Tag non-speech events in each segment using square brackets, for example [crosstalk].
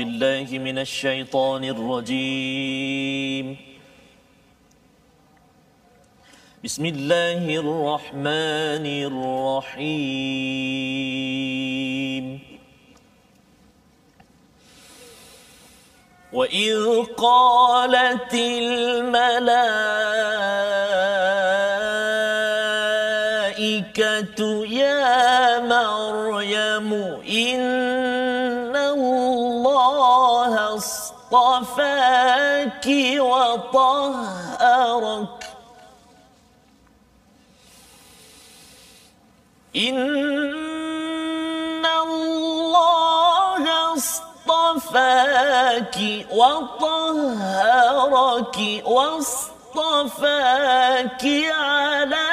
بالله من الشيطان الرجيم. بسم الله الرحمن الرحيم. وإذ قالت الملائكة يا مريم إن اصطفاك وطهرك إن الله اصطفاك وطهرك واصطفاك على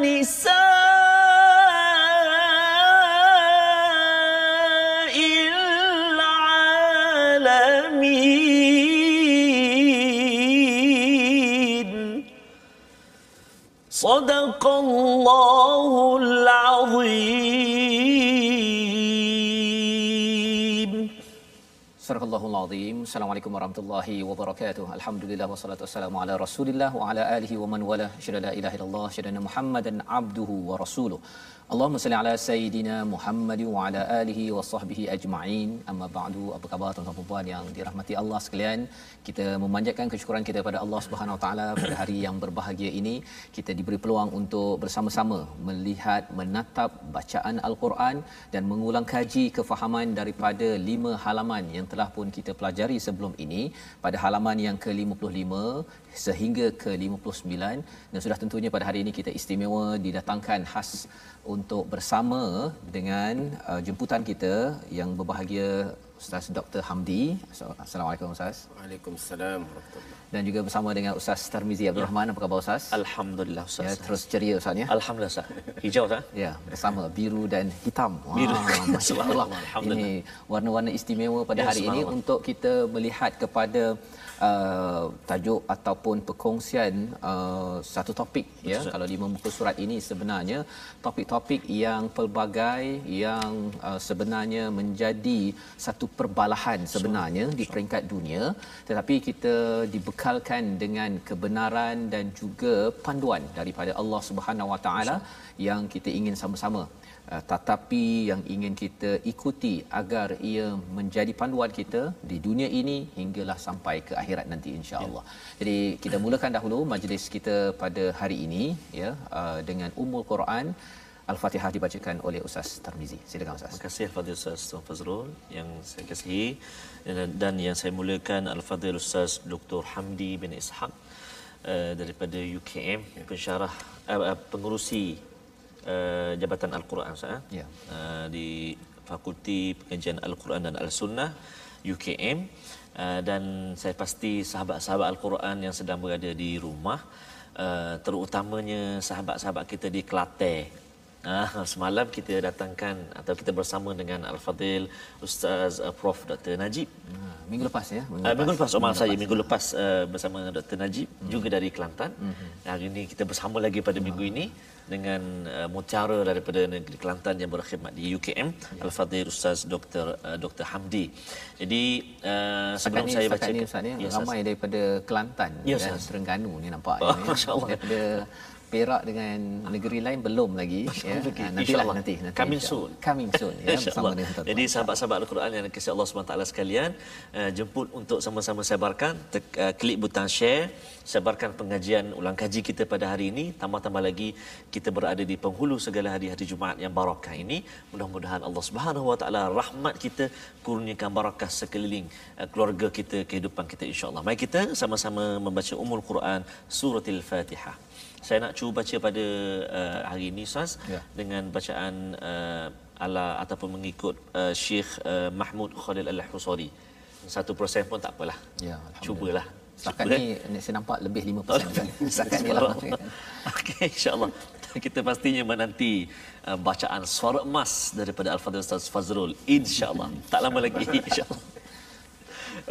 نساء صدق الله العظيم Surah Al-Azim. Assalamualaikum warahmatullahi wabarakatuh. Alhamdulillah wassalatu wassalamu ala Rasulillah wa ala alihi wa man wala. Syada la ilaha illallah, syada Muhammadan abduhu wa rasuluh. Allahumma salli ala sayidina Muhammad wa ala alihi wa sahbihi ajma'in. Amma ba'du. Apa khabar tuan-tuan puan yang dirahmati Allah sekalian? Kita memanjatkan kesyukuran kita kepada Allah Subhanahu wa taala pada hari yang berbahagia ini. Kita diberi peluang untuk bersama-sama melihat menatap bacaan Al-Quran dan mengulang kaji kefahaman daripada lima halaman yang telah pun kita pelajari sebelum ini pada halaman yang ke-55 sehingga ke-59 dan sudah tentunya pada hari ini kita istimewa didatangkan khas untuk bersama dengan uh, jemputan kita yang berbahagia Ustaz Dr. Hamdi. Assalamualaikum Ustaz. Waalaikumsalam Dan juga bersama dengan Ustaz Tarmizi Abdul Rahman. Apa khabar Ustaz? Alhamdulillah Ustaz. Ya, terus ceria Ustaz ya. Alhamdulillah Ustaz. Hijau Ustaz. Ya, bersama biru dan hitam. Wah, Biru. Masya [laughs] Allah. Alhamdulillah. Ini warna-warna istimewa pada Ya, hari ini untuk kita melihat kepada uh, tajuk ataupun perkongsian uh, satu topik ya. Betul. Kalau di muka surat ini sebenarnya topik-topik yang pelbagai yang uh, sebenarnya menjadi satu perbalahan sebenarnya di peringkat dunia tetapi kita dibekalkan dengan kebenaran dan juga panduan daripada Allah Subhanahu Wa Taala yang kita ingin sama-sama uh, tetapi yang ingin kita ikuti agar ia menjadi panduan kita di dunia ini hinggalah sampai ke akhirat nanti insya-Allah. Jadi kita mulakan dahulu majlis kita pada hari ini ya uh, dengan Ummul Quran Al-Fatihah dibacakan oleh Ustaz Tarmizi. Silakan Ustaz. Terima kasih Al-Fadhil Ustaz Tuan Fazrul yang saya kasihi dan, yang saya muliakan Al-Fadhil Ustaz Dr. Hamdi bin Ishaq uh, daripada UKM pensyarah uh, pengurusi uh, Jabatan Al-Quran Ustaz eh? Ya. uh, di Fakulti Pengajian Al-Quran dan Al-Sunnah UKM uh, dan saya pasti sahabat-sahabat Al-Quran yang sedang berada di rumah uh, terutamanya sahabat-sahabat kita di Kelantan Ah, semalam kita datangkan atau kita bersama dengan Al-Fadil Ustaz uh, Prof Dr. Najib. Ah, Minggu lepas ya. Uh, minggu lepas, oh, maaf saya minggu lepas uh, bersama Dr. Najib Hmm. juga dari Kelantan. Hari ini kita bersama lagi pada minggu ini dengan uh, mutiara daripada negeri Kelantan yang berkhidmat di UKM Ya. Al-Fadil Ustaz Dr. Uh, Dr. Hamdi. Jadi uh, sebelum ni, saya baca ni Ustaz ya, Ya, Ustaz. ramai daripada Kelantan Ya, dan Ustaz. Terengganu ni nampak Oh, [laughs] ni. Masya Allah. Daripada Perak dengan negeri lain belum lagi [laughs] ya. lagi. Ah, Nantilah InsyaAllah. nanti nanti. Coming soon. Coming soon ya bersama InsyaAllah. dengan tuan-tuan. Jadi sahabat-sahabat Al-Quran yang dikasihi Allah SWT sekalian, uh, jemput untuk sama-sama sebarkan, tek, uh, klik butang share, sebarkan pengajian ulang kaji kita pada hari ini. Tambah-tambah lagi kita berada di penghulu segala hari-hari Jumaat yang barakah ini. Mudah-mudahan Allah Subhanahu Wa Taala rahmat kita kurniakan barakah sekeliling uh, keluarga kita, kehidupan kita insya-Allah. Mari kita sama-sama membaca Ummul Quran suratul Fatihah. Saya nak cuba baca pada uh, hari ini Ustaz Ya. dengan bacaan uh, ala ataupun mengikut uh, Syekh uh, Mahmud Khalil Al-Husari. Satu persen pun tak apalah. Ya. Cubalah. Setakat ni saya nampak lebih 5% kan. [laughs] Setakat ni lah. Okey, insya-Allah. Kita pastinya menanti uh, bacaan suara emas daripada Al-Fadhil Ustaz Fazrul insya-Allah. tak lama lagi [laughs] insya-Allah.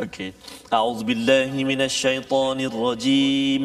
Okey. A'udzubillahi minasyaitonir rajim.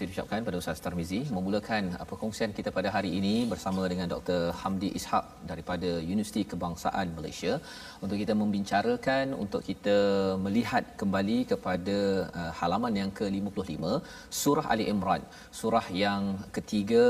Kasih diucapkan pada Ustaz Tarmizi memulakan uh, perkongsian kita pada hari ini bersama dengan Dr. Hamdi Ishak daripada Universiti Kebangsaan Malaysia untuk kita membicarakan untuk kita melihat kembali kepada uh, halaman yang ke-55 surah Ali Imran. Surah yang ketiga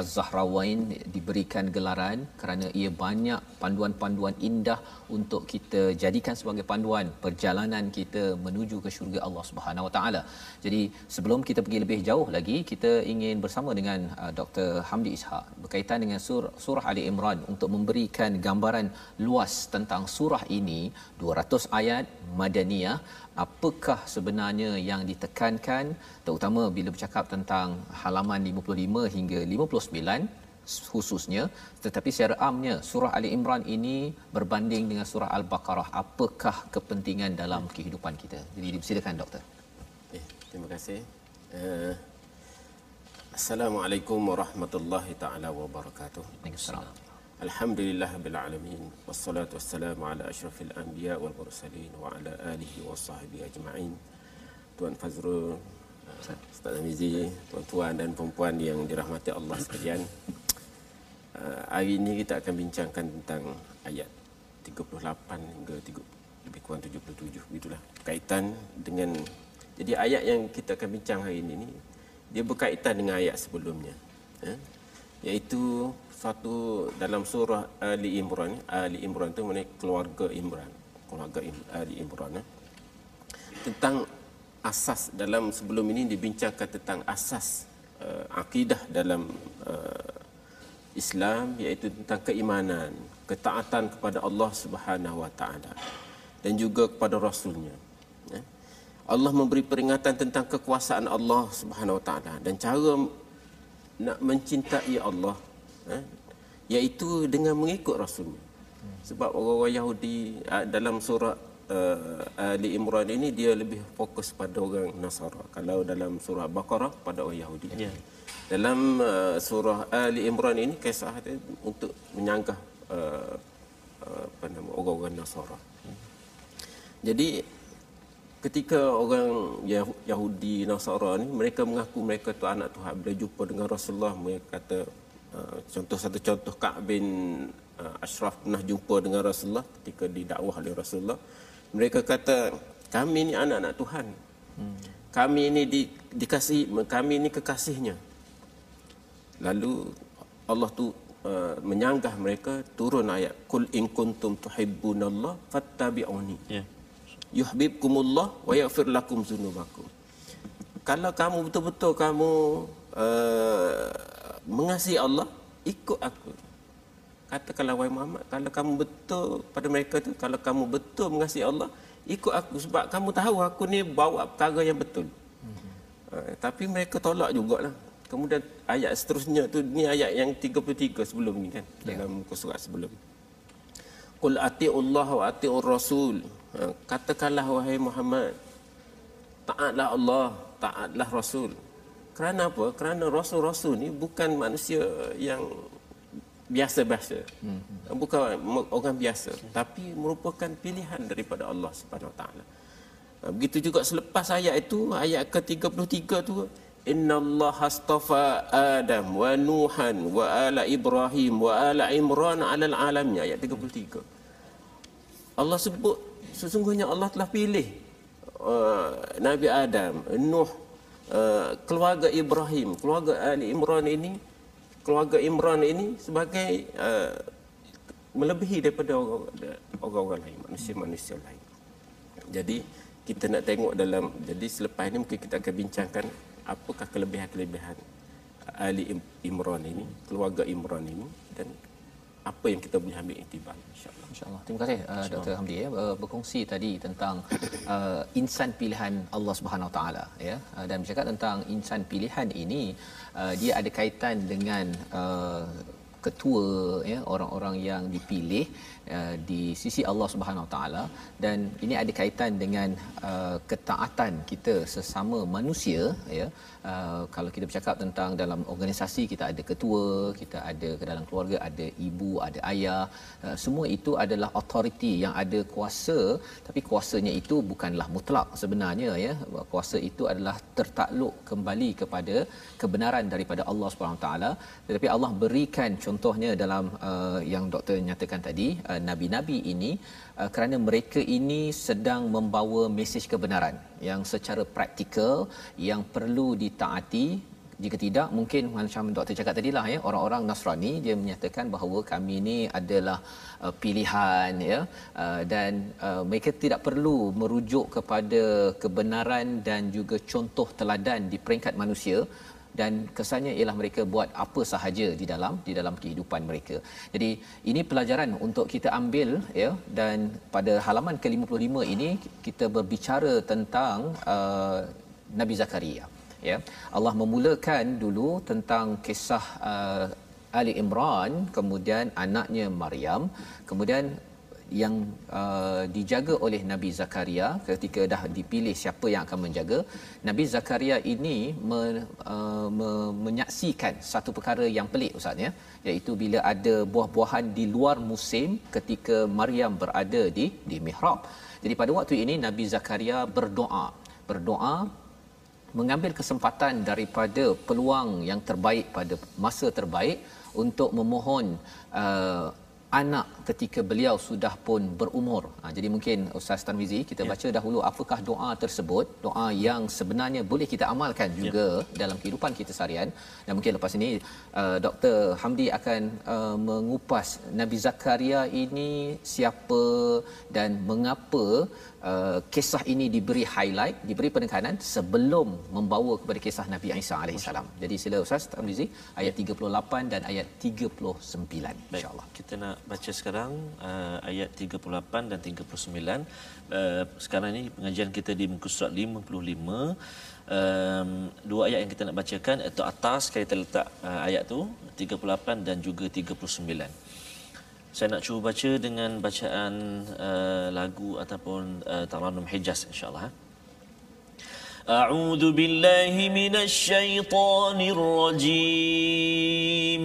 Az-Zahrawain diberikan gelaran kerana ia banyak panduan-panduan indah untuk kita jadikan sebagai panduan perjalanan kita menuju ke syurga Allah Subhanahu Wa Taala. Jadi sebelum kita pergi lebih jauh lagi kita ingin bersama dengan uh, Dr Hamdi Ishak berkaitan dengan surah, surah Ali Imran untuk memberikan gambaran luas tentang surah ini 200 ayat madaniyah apakah sebenarnya yang ditekankan terutama bila bercakap tentang halaman 55 hingga 59 khususnya tetapi secara amnya surah Ali Imran ini berbanding dengan surah Al-Baqarah apakah kepentingan dalam kehidupan kita jadi silakan doktor Eh, terima kasih. Uh, Assalamualaikum warahmatullahi taala wabarakatuh. Waalaikumsalam. Wassalatu wassalamu ala asyrafil anbiya wal mursalin wa ala alihi wa sahbihi ajma'in. Tuan Fazrul, Ustaz Amizi, tuan-tuan dan puan yang dirahmati Allah sekalian. Uh, hari ini kita akan bincangkan tentang ayat 38 hingga 3, lebih kurang 77 begitulah berkaitan dengan jadi ayat yang kita akan bincang hari ini ni dia berkaitan dengan ayat sebelumnya eh? iaitu satu dalam surah Ali Imran Ali Imran tu maknanya keluarga Imran keluarga Ali Imran eh? tentang asas dalam sebelum ini dibincangkan tentang asas uh, akidah dalam uh, Islam iaitu tentang keimanan, ketaatan kepada Allah Subhanahu wa taala dan juga kepada rasulnya. Ya. Allah memberi peringatan tentang kekuasaan Allah Subhanahu wa taala dan cara nak mencintai Allah ya, iaitu dengan mengikut rasulnya. Sebab orang-orang Yahudi ah, dalam surah uh, Ali Imran ini dia lebih fokus pada orang Nasara. Kalau dalam surah Baqarah pada orang Yahudi. Ya. Dalam uh, surah Ali Imran ini kisah dia untuk menyanggah uh, uh, apa nama orang-orang Nasara. Jadi ketika orang Yahu- Yahudi Nasara ni mereka mengaku mereka tu anak Tuhan bila jumpa dengan Rasulullah mereka kata uh, contoh satu contoh Ka'b bin uh, Ashraf pernah jumpa dengan Rasulullah ketika didakwah oleh Rasulullah mereka kata kami ni anak-anak Tuhan kami ini di, dikasih kami ini kekasihnya lalu Allah tu uh, menyanggah mereka turun ayat kul in kuntum tuhibbunallah fattabi'uni Ya. yuhibbukumullah wa yaghfir lakum dzunubakum. Kalau kamu betul-betul kamu uh, mengasihi Allah, ikut aku. Katakanlah wahai Muhammad, kalau kamu betul pada mereka tu, kalau kamu betul mengasihi Allah, ikut aku sebab kamu tahu aku ni bawa perkara yang betul. Uh, tapi mereka tolak jugalah. Kemudian ayat seterusnya tu ni ayat yang 33 sebelum ni kan Ya. dalam muka surat sebelum. Qul ati'ullah wa ati'ur rasul. Ha, katakanlah wahai Muhammad, taatlah Allah, taatlah Rasul. Kerana apa? Kerana Rasul-Rasul ni bukan manusia yang biasa-biasa. Hmm. Bukan orang biasa, tapi merupakan pilihan daripada Allah Subhanahu Wa Taala. Ha, Begitu juga selepas ayat itu, ayat ke-33 tu, Inna Allah astafa Adam wa Nuhan wa ala Ibrahim wa ala Imran ala alamin ayat 33. Allah sebut sesungguhnya Allah telah pilih uh, Nabi Adam, Nuh, uh, keluarga Ibrahim, keluarga Ali Imran ini, keluarga Imran ini sebagai uh, melebihi daripada orang- orang-orang lain, manusia-manusia lain. Jadi kita nak tengok dalam jadi selepas ini mungkin kita akan bincangkan apakah kelebihan-kelebihan Ali Im- Imran ini, keluarga Imran ini dan apa yang kita boleh ambil iktibar insya-Allah. InsyaAllah. Terima kasih uh, Dr. Hamdi ya uh, berkongsi tadi tentang uh, insan pilihan Allah Subhanahu Wa Taala ya uh, dan bercakap tentang insan pilihan ini uh, dia ada kaitan dengan uh, ketua ya orang-orang yang dipilih uh, di sisi Allah Subhanahu Taala dan ini ada kaitan dengan uh, ketaatan kita sesama manusia ya. Uh, kalau kita bercakap tentang dalam organisasi kita ada ketua kita ada ke dalam keluarga ada ibu ada ayah uh, semua itu adalah authority yang ada kuasa. Tapi kuasanya itu bukanlah mutlak sebenarnya ya. Kuasa itu adalah tertakluk kembali kepada kebenaran daripada Allah Subhanahu taala. Tetapi Allah berikan contohnya dalam uh, yang doktor nyatakan tadi uh, nabi-nabi ini uh, kerana mereka ini sedang membawa mesej kebenaran yang secara praktikal yang perlu ditaati. Jika tidak mungkin macam doktor cakap tadi lah ya orang-orang Nasrani dia menyatakan bahawa kami ini adalah uh, pilihan ya. Uh, dan uh, mereka tidak perlu merujuk kepada kebenaran dan juga contoh teladan di peringkat manusia dan kesannya ialah mereka buat apa sahaja di dalam di dalam kehidupan mereka. Jadi ini pelajaran untuk kita ambil ya dan pada halaman ke-55 ini kita berbicara tentang uh, Nabi Zakaria ya. Allah memulakan dulu tentang kisah uh, Ali Imran, kemudian anaknya Maryam, kemudian yang uh, dijaga oleh Nabi Zakaria ketika dah dipilih siapa yang akan menjaga. Nabi Zakaria ini me, uh, me, menyaksikan satu perkara yang pelik ustaz ya. Iaitu bila ada buah-buahan di luar musim ketika Maryam berada di di mihrab. Jadi pada waktu ini Nabi Zakaria berdoa. Berdoa mengambil kesempatan daripada peluang yang terbaik pada masa terbaik untuk memohon uh, anak ketika beliau sudah pun berumur. Ha, jadi mungkin Ustaz Tarmizi kita baca dahulu apakah doa tersebut, doa yang sebenarnya boleh kita amalkan juga ya. dalam kehidupan kita seharian. Dan mungkin lepas ini uh, Dr. Hamdi akan uh, mengupas Nabi Zakaria ini siapa dan mengapa uh, kisah ini diberi highlight, diberi penekanan sebelum membawa kepada kisah Nabi Isa alaihissalam. Jadi sila Ustaz Tarmizi ayat 38 dan ayat 39 insya-Allah. Kita nak baca sekarang sekarang uh, ayat 38 dan 39. Uh, sekarang ini pengajian kita di muka surat 55. Um, dua ayat yang kita nak bacakan atau atas kita letak uh, ayat tu 38 dan juga 39. Saya nak cuba baca dengan bacaan uh, lagu ataupun uh, tarannum Hijaz insya-Allah. A'udzu billahi minasy syaithanir rajim.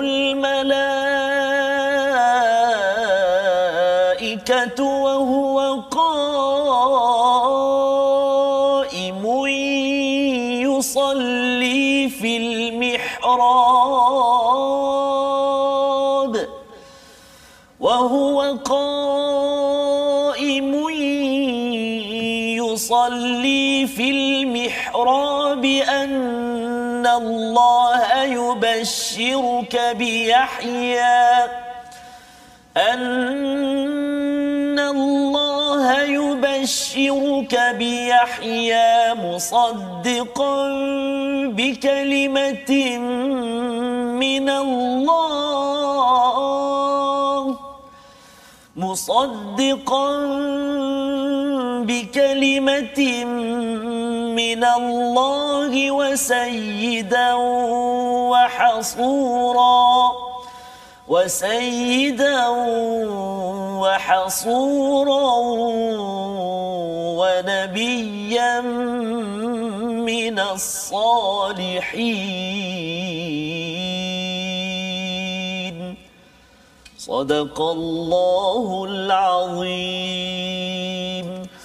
الملائكة وهو قائم يصلي في المحراب وهو قائم يصلي في المحراب أن يبشرك بيحيى أن الله يبشرك بيحيى مصدقا بكلمة من الله مصدقا بكلمة من الله وسيدا وحصورا وسيدا وحصورا ونبيا من الصالحين. صدق الله العظيم.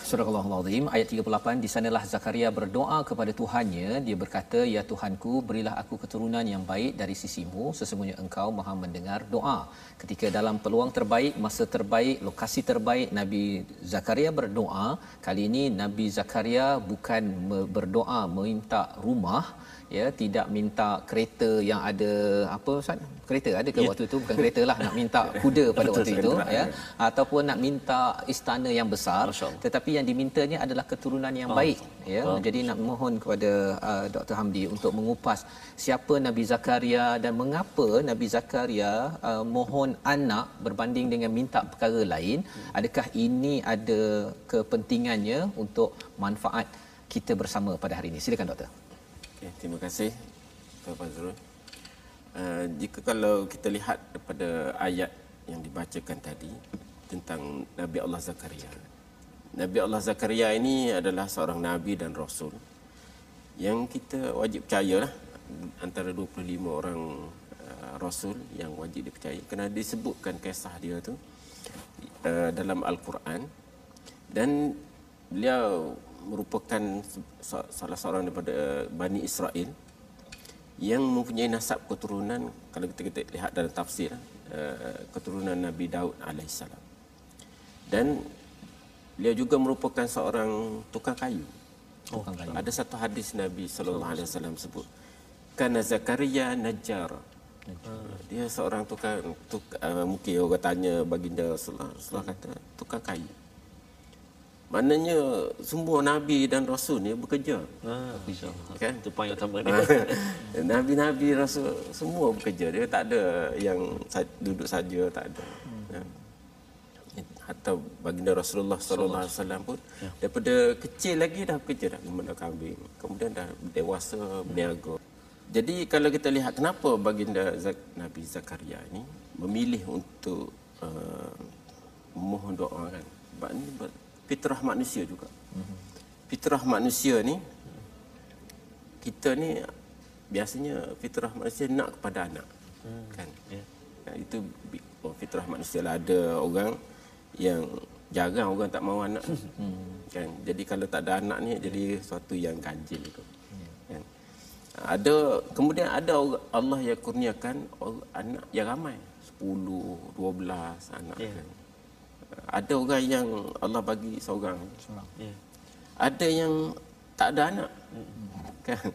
Surah Al-Azim ayat 38 di sanalah Zakaria berdoa kepada Tuhannya. Dia berkata ya Tuhanku berilah aku keturunan yang baik dari sisimu. Sesungguhnya engkau Maha mendengar doa. Ketika dalam peluang terbaik masa terbaik lokasi terbaik Nabi Zakaria berdoa. Kali ini Nabi Zakaria bukan berdoa meminta rumah ya tidak minta kereta yang ada apa Ustaz? Kereta ada ke ya. waktu itu bukan kereta lah nak minta [laughs] kuda pada waktu itu ya. ataupun nak minta istana yang besar tetapi yang dimintanya adalah keturunan yang oh. baik ya. Oh. jadi nak mohon kepada uh, Dr Hamdi untuk mengupas siapa Nabi Zakaria dan mengapa Nabi Zakaria uh, mohon anak berbanding dengan minta perkara lain. Hmm. adakah ini ada kepentingannya untuk manfaat kita bersama pada hari ini? Silakan doktor Okay, terima kasih Tuan Fazrul. Uh, jika kalau kita lihat daripada ayat yang dibacakan tadi tentang Nabi Allah Zakaria. Nabi Allah Zakaria ini adalah seorang Nabi dan Rasul yang kita wajib percayalah antara 25 orang uh, Rasul yang wajib dipercayai kerana disebutkan kisah dia tu uh, dalam Al-Quran dan beliau merupakan salah seorang daripada eh, Bani Israel yang mempunyai nasab keturunan kalau kita, kita lihat dalam tafsir eh, keturunan Nabi Daud alaihissalam dan beliau juga merupakan seorang tukang kayu. Oh, tukang kayu. Ada satu hadis Nabi sallallahu alaihi wasallam sebut kana Zakaria najjar. Dia seorang tukang tuk, uh, mungkin orang tanya baginda Rasulullah kata tukang kayu. Maknanya semua nabi dan rasul ni bekerja. Ha, kan? Itu poin utama dia. [laughs] Nabi-nabi rasul semua bekerja. Dia tak ada yang duduk saja, tak ada. Hmm. Ya. Atau baginda Rasulullah sallallahu alaihi wasallam pun ya. daripada kecil lagi dah bekerja dah gembala kambing. Kemudian dah dewasa berniaga. Jadi kalau kita lihat kenapa baginda Zak- Nabi Zakaria ini memilih untuk uh, memohon doa kan. Sebab ni fitrah manusia juga. Fitrah manusia ni kita ni biasanya fitrah manusia nak kepada anak. Hmm. Kan? Yeah. Itu oh, fitrah manusia lah ada orang yang jarang orang tak mahu anak. Hmm. [laughs] Kan? Jadi kalau tak ada anak ni jadi sesuatu yang ganjil itu. Hmm. Kan? Ada kemudian ada Allah yang kurniakan anak yang ramai 10, 12 anak yeah. kan ada orang yang Allah bagi seorang. Yeah. Ada yang tak ada anak. Mm-hmm. Kan?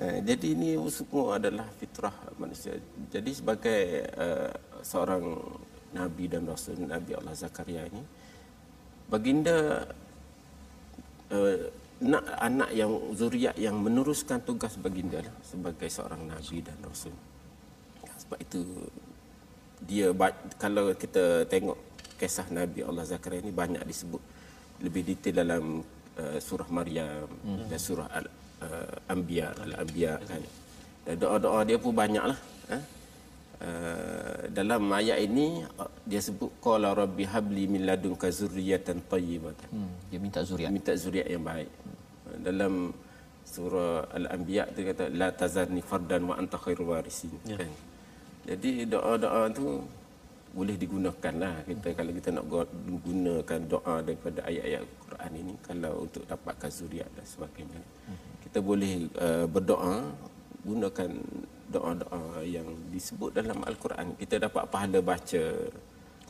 Eh, jadi ini semua adalah fitrah manusia. Jadi sebagai uh, seorang nabi dan rasul Nabi Allah Zakaria ini baginda uh, nak anak yang zuriat yang meneruskan tugas baginda lah, sebagai seorang nabi dan rasul. Sebab itu dia kalau kita tengok kisah Nabi Allah Zakaria ini banyak disebut lebih detail dalam uh, surah Maryam hmm. dan surah Al uh, Anbiya Al-Anbiya kan. Dan doa-doa dia pun banyaklah. Eh? Uh, dalam ayat ini uh, dia sebut qala rabbi habli min ladunka zurriyatan tayyibatan. Hmm. Dia minta zuriat. Minta zuriat yang baik. Hmm. Dalam surah Al-Anbiya dia kata la tazarni fardan wa anta khairul warisin. Ya. Kan? Jadi doa-doa tu boleh digunakan lah. Kita kalau kita nak gunakan doa daripada ayat-ayat Quran ini kalau untuk dapatkan zuriat dan sebagainya. Hmm. kita boleh uh, berdoa gunakan doa-doa yang disebut dalam Al-Quran. Kita dapat pahala baca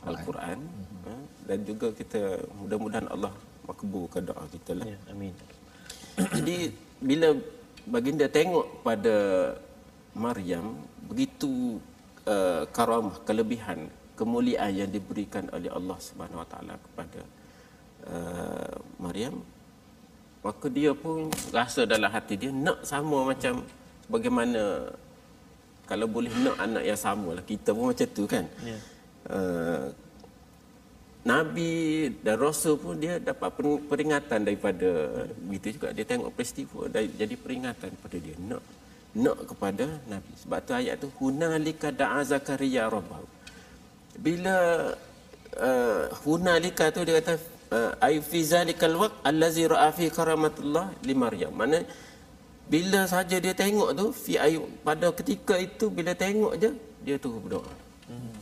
Al-Quran uh, dan juga kita mudah-mudahan Allah makbulkan doa kita lah. Ya, amin. [clears throat] Jadi bila baginda tengok pada Maryam begitu uh, karamah kelebihan kemuliaan yang diberikan oleh Allah Subhanahu Wa Taala kepada uh, Maryam maka dia pun rasa dalam hati dia nak sama macam bagaimana kalau boleh nak anak yang sama lah kita pun macam tu kan? Yeah. uh, Nabi dan Rasul pun dia dapat peringatan daripada begitu juga dia tengok peristiwa jadi peringatan kepada dia nak nak kepada Nabi. Sebab tu ayat tu hunalika da'a zakaria rabbahu bila uh, hunalika tu dia kata uh, ai fi zalikal waqt allazi ra'a fi karamatullah li maryam mana bila saja dia tengok tu fi ay pada ketika itu bila tengok je dia tu berdoa hmm.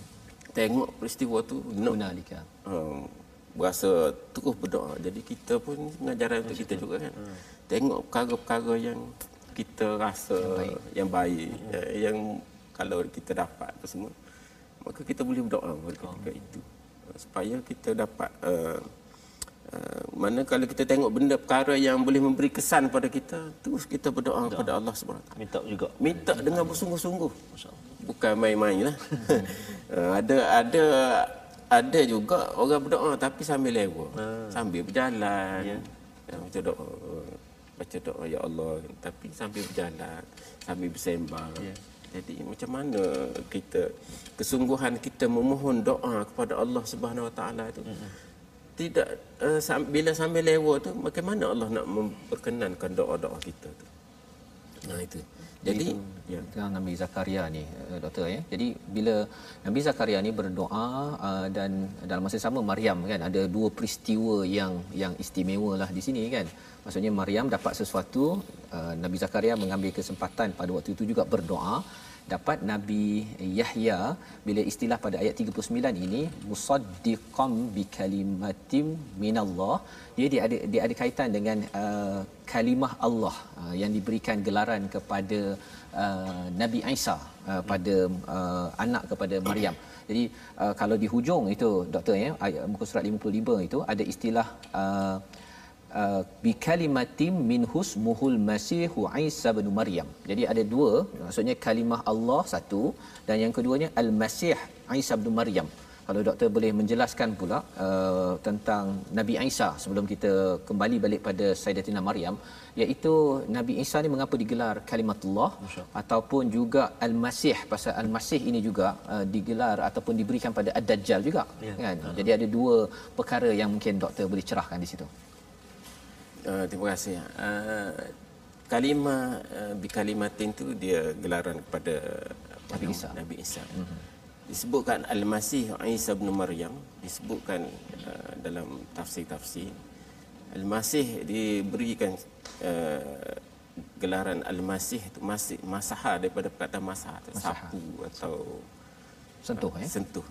tengok peristiwa tu nak Hunalika. um, berasa terus berdoa. Jadi kita pun pengajaran untuk kita juga kan. Tengok perkara-perkara yang kita rasa yang baik, yang, baik. yang kalau kita dapat apa semua, maka kita boleh berdoa pada ketika itu. Uh, supaya kita dapat uh, uh, mana kalau kita tengok benda perkara yang boleh memberi kesan pada kita, terus kita berdoa kepada Allah Subhanahu. Minta juga. Minta dengan bersungguh-sungguh. Bukan main-main lah. Uh, [laughs] ada ada ada juga orang berdoa tapi sambil lewa. Sambil berjalan. Ya. Ya, baca doa. Baca doa ya Allah tapi sambil berjalan, sambil bersembang. Ya. Jadi macam mana kita kesungguhan kita memohon doa kepada Allah Subhanahu Wa Taala itu tidak uh, sam- bila sambil lewa tu bagaimana Allah nak memperkenankan doa-doa kita tu. Nah itu. Jadi ya. Tentang Nabi Zakaria ni eh, doktor ya. Jadi bila Nabi Zakaria ni berdoa uh, dan dalam masa sama Maryam kan ada dua peristiwa yang yang istimewa lah di sini kan. Maksudnya Maryam dapat sesuatu uh, Nabi Zakaria mengambil kesempatan pada waktu itu juga berdoa dapat Nabi Yahya bila istilah pada ayat 39 ini musaddiqam bi kalimatim minallah dia dia ada dia ada kaitan dengan uh, kalimah Allah uh, yang diberikan gelaran kepada uh, Nabi Isa uh, pada uh, anak kepada Maryam. Jadi uh, kalau di hujung itu doktor ya ayat muka surat 55 itu ada istilah uh, uh, bi kalimatim min husmuhul masihu Isa bin Maryam. Jadi ada dua maksudnya kalimah Allah satu dan yang keduanya al-Masih Isa bin Maryam. Kalau doktor boleh menjelaskan pula uh, tentang Nabi Isa sebelum kita kembali balik pada Sayyidatina Maryam iaitu Nabi Isa ni mengapa digelar kalimatullah ataupun juga al-Masih pasal al-Masih ini juga uh, digelar ataupun diberikan pada ad-Dajjal juga Ya. kan. Jadi ada dua perkara yang mungkin doktor boleh cerahkan di situ. Uh, terima kasih. Uh, kalimah uh, bi kalimatin tu dia gelaran kepada Nabi? Isa. Nabi Isa. Mm-hmm. Disebutkan Al-Masih Isa bin Maryam disebutkan uh, dalam tafsir-tafsir Al-Masih diberikan uh, gelaran Al-Masih itu masih masaha daripada perkataan masaha, Masaha. sapu atau Sentuh ya. sentuh.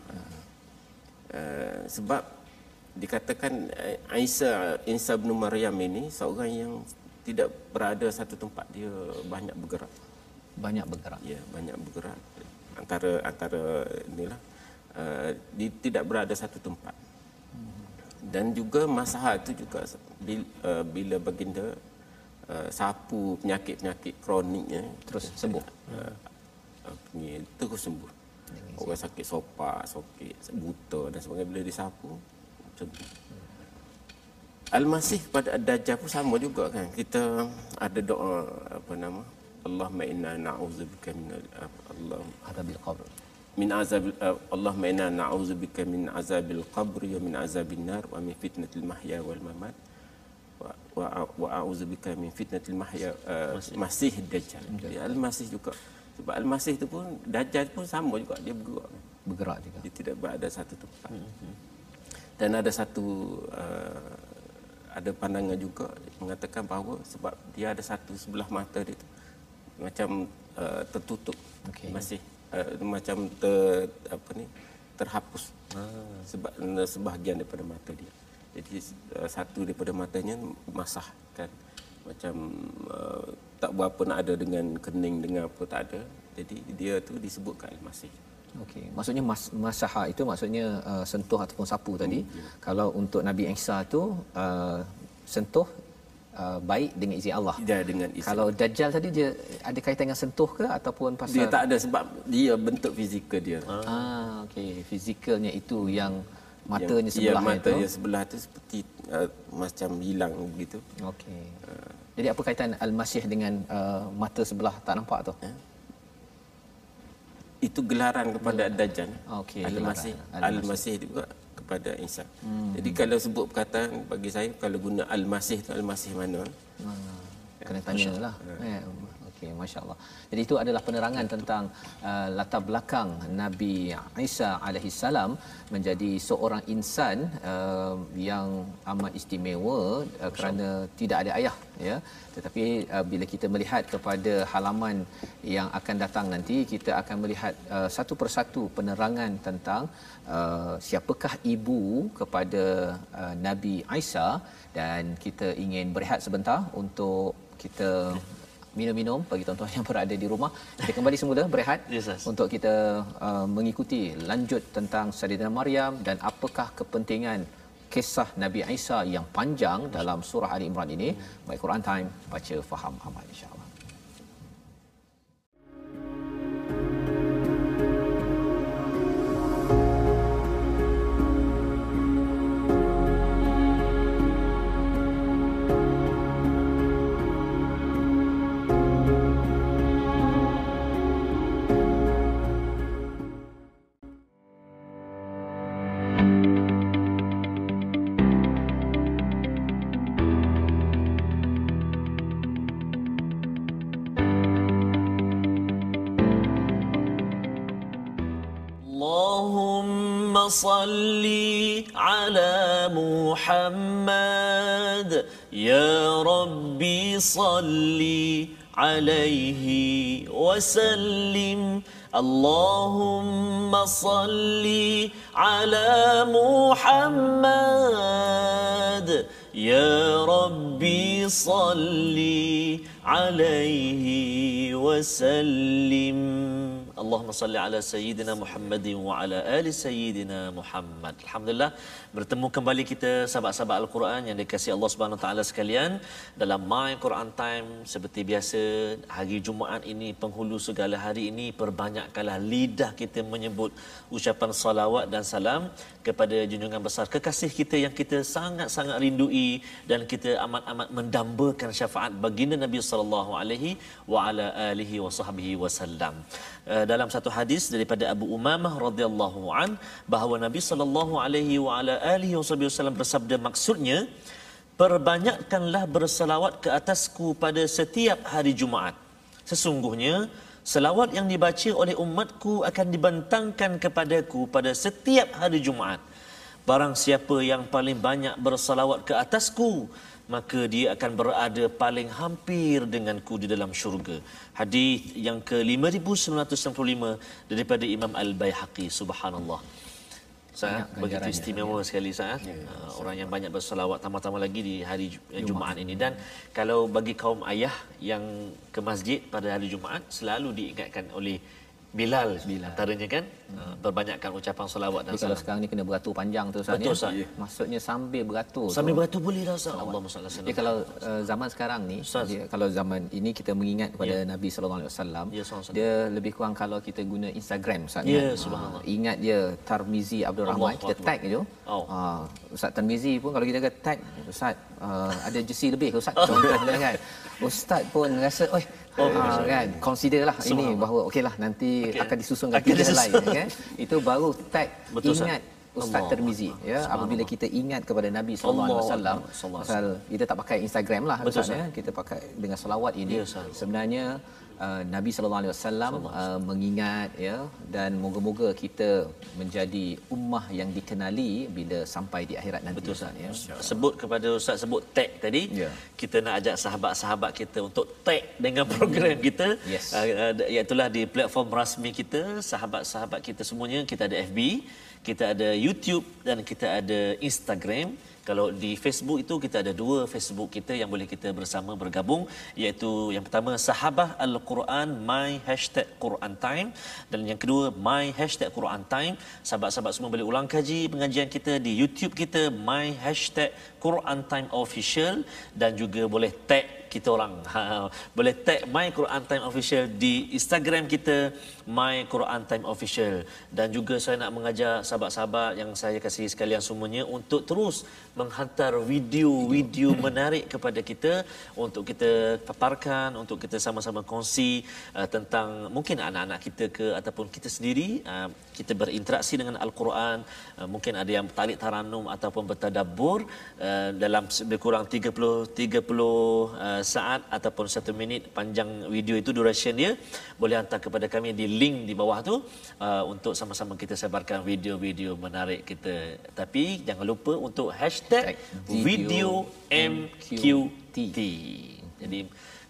Uh, sebab dikatakan uh, Isa Isa bin Maryam ini seorang yang tidak berada satu tempat dia banyak bergerak. Banyak bergerak. ya banyak bergerak. Antara antara inilah uh, dia tidak berada satu tempat. Dan juga masalah itu juga bila, uh, bila baginda uh, sapu penyakit-penyakit kroniknya Terus sembuh. uh, terus sembuh. Orang sakit sopak sakit buta dan sebagainya. Bila disapu Al-Masih pada Ad-Dajjal pun sama juga kan. Kita ada doa apa nama? Allahumma inna na'udzubika min Allah Adabil qabr. min azab uh, Allahumma inna na'udzubika min azabil qabr wa min azabin nar wa min fitnatil mahya wal mamat wa wa, a'udzubika min fitnatil mahya uh, masih dajjal. Jadi al-masih juga sebab al-masih itu pun dajjal pun sama juga dia bergerak. Bergerak juga. Dia tidak berada satu tempat. Dan ada satu uh, ada pandangan juga mengatakan bahawa sebab dia ada satu sebelah mata dia tu macam uh, tertutup Okey. masih uh, macam ter, apa ni terhapus sebab uh, sebahagian daripada mata dia. Jadi uh, satu daripada matanya masah kan macam uh, tak berapa nak ada dengan kening dengan apa tak ada. Jadi dia tu disebutkan masih Okey. Maksudnya mas, masaha itu maksudnya uh, sentuh ataupun sapu tadi. Kalau untuk Nabi Isa tu uh, sentuh uh, baik dengan izin Allah. dia dengan isi. Kalau Dajjal tadi dia ada kaitan dengan sentuh ke ataupun pasal dia tak ada sebab dia bentuk fizikal dia. Ah okey, fizikalnya itu yang matanya yang, sebelah ya, mata itu. dia sebelah tu seperti uh, macam hilang begitu. Okey. Jadi apa kaitan al-masih dengan uh, mata sebelah tak nampak tu? Itu gelaran kepada Dajjal. Okey, Al-Masih. Al-Masih juga kepada Isa. Hmm. Jadi kalau sebut perkataan bagi saya kalau guna Al-Masih tu Al-Masih mana? Ah, kena tanyalah. Eh, okey. Okey, masya-Allah. Jadi itu adalah penerangan tentang uh, latar belakang Nabi Isa alaihi salam menjadi seorang insan uh, yang amat istimewa uh, kerana tidak ada ayah ya. Tetapi uh, bila kita melihat kepada halaman yang akan datang nanti kita akan melihat uh, satu persatu penerangan tentang uh, siapakah ibu kepada uh, Nabi Isa dan kita ingin berehat sebentar untuk kita minum-minum bagi tuan-tuan yang berada di rumah. Kita kembali semula berehat yes, yes. untuk kita uh, mengikuti lanjut tentang Sayyidina Maryam dan apakah kepentingan kisah Nabi Isa yang panjang dalam surah Ali Imran ini. Baik Quran Time, baca, faham, amal insya-Allah. صل على محمد. يا ربي صل عليه وسلم. اللهم صل على محمد. يا ربي صل عليه وسلم. Allahumma salli ala sayyidina Muhammad wa ala ali sayyidina Muhammad. Alhamdulillah bertemu kembali kita sahabat-sahabat Al-Quran yang dikasihi Allah Subhanahu wa taala sekalian dalam My Quran Time seperti biasa hari Jumaat ini penghulu segala hari ini perbanyakkanlah lidah kita menyebut ucapan salawat dan salam kepada junjungan besar kekasih kita yang kita sangat-sangat rindui dan kita amat-amat mendambakan syafaat baginda Nabi sallallahu alaihi wa ala alihi wa sahbihi wasallam. Uh, dalam satu hadis daripada Abu Umamah radhiyallahu an bahawa Nabi sallallahu alaihi wa ala alihi wasallam bersabda maksudnya perbanyakkanlah berselawat ke atasku pada setiap hari Jumaat. Sesungguhnya selawat yang dibaca oleh umatku akan dibentangkan kepadaku pada setiap hari Jumaat. Barang siapa yang paling banyak berselawat ke atasku maka dia akan berada paling hampir denganku di dalam syurga. Hadis yang ke-5995 daripada Imam Al-Baihaqi subhanallah. Saya begitu istimewa ya. sekali saya. Ya, ya, uh, orang yang banyak berselawat tambah-tambah lagi di hari Jumaat. Jumaat ini dan kalau bagi kaum ayah yang ke masjid pada hari Jumaat selalu diingatkan oleh Bilal, Bilal. antaranya kan hmm. berbanyakkan ucapan salawat dan salam. Kalau sekarang ni kena beratur panjang tu Ustaz Betul, ya. Maksudnya sambil beratur. Sambil beratur boleh lah Ustaz. Allah Masallah. Ya, kalau uh, zaman sekarang ni dia, kalau zaman ini kita mengingat kepada ya. Nabi sallallahu alaihi wasallam ya, dia lebih kurang kalau kita guna Instagram Ustaz ya, kan. subhanallah. Uh, ingat dia Tarmizi Abdul Rahman kita tag je. Oh. Uh, Ustaz Tarmizi pun kalau kita kata tag Ustaz uh, ada jersey lebih Ustaz [laughs] contohnya kan. Ustaz pun rasa oi Oh, uh, kan? Consider lah ini bahawa okeylah nanti okay. akan disusunkan okay, tiga lain kan itu baru tag Betul, ingat Ustaz Termizi ya? Apabila kita ingat kepada Nabi sallallahu alaihi wasallam pasal kita tak pakai Instagram lah Betul, ya? Kita pakai dengan selawat ini. Ya, sebenarnya uh, Nabi sallallahu alaihi wasallam uh, mengingat ya dan moga-moga kita menjadi ummah yang dikenali bila sampai di akhirat nanti betul Ustaz ya. Sebut kepada Ustaz sebut tag tadi. Ya. kita nak ajak sahabat-sahabat kita untuk tag dengan [laughs] program kita. Yes. uh, uh, iaitu di platform rasmi kita sahabat-sahabat kita semuanya. Kita ada FB kita ada YouTube dan kita ada Instagram kalau di Facebook itu kita ada dua Facebook kita yang boleh kita bersama bergabung iaitu yang pertama Sahabah Al-Quran My Hashtag Quran Time dan yang kedua My Hashtag Quran Time. Sahabat-sahabat semua boleh ulang kaji pengajian kita di YouTube kita My Hashtag Quran Time Official dan juga boleh tag kita orang. [laughs] Ha, boleh tag My Quran Time Official di Instagram kita My Quran Time Official. Dan juga saya nak mengajar sahabat-sahabat yang saya kasih sekalian semuanya untuk terus menghantar video-video [coughs] menarik kepada kita untuk kita paparkan untuk kita sama-sama kongsi uh, tentang mungkin anak-anak kita ke ataupun kita sendiri. Uh, kita berinteraksi dengan Al-Quran. Uh, mungkin ada yang talik taranum ataupun bertadabbur. Uh, dalam lebih kurang 30 30 uh, uh, saat ataupun satu minit panjang video itu duration dia boleh hantar kepada kami di link di bawah tu. Uh, untuk sama-sama kita sebarkan video-video menarik kita. Tapi jangan lupa untuk hashtag video MQT jadi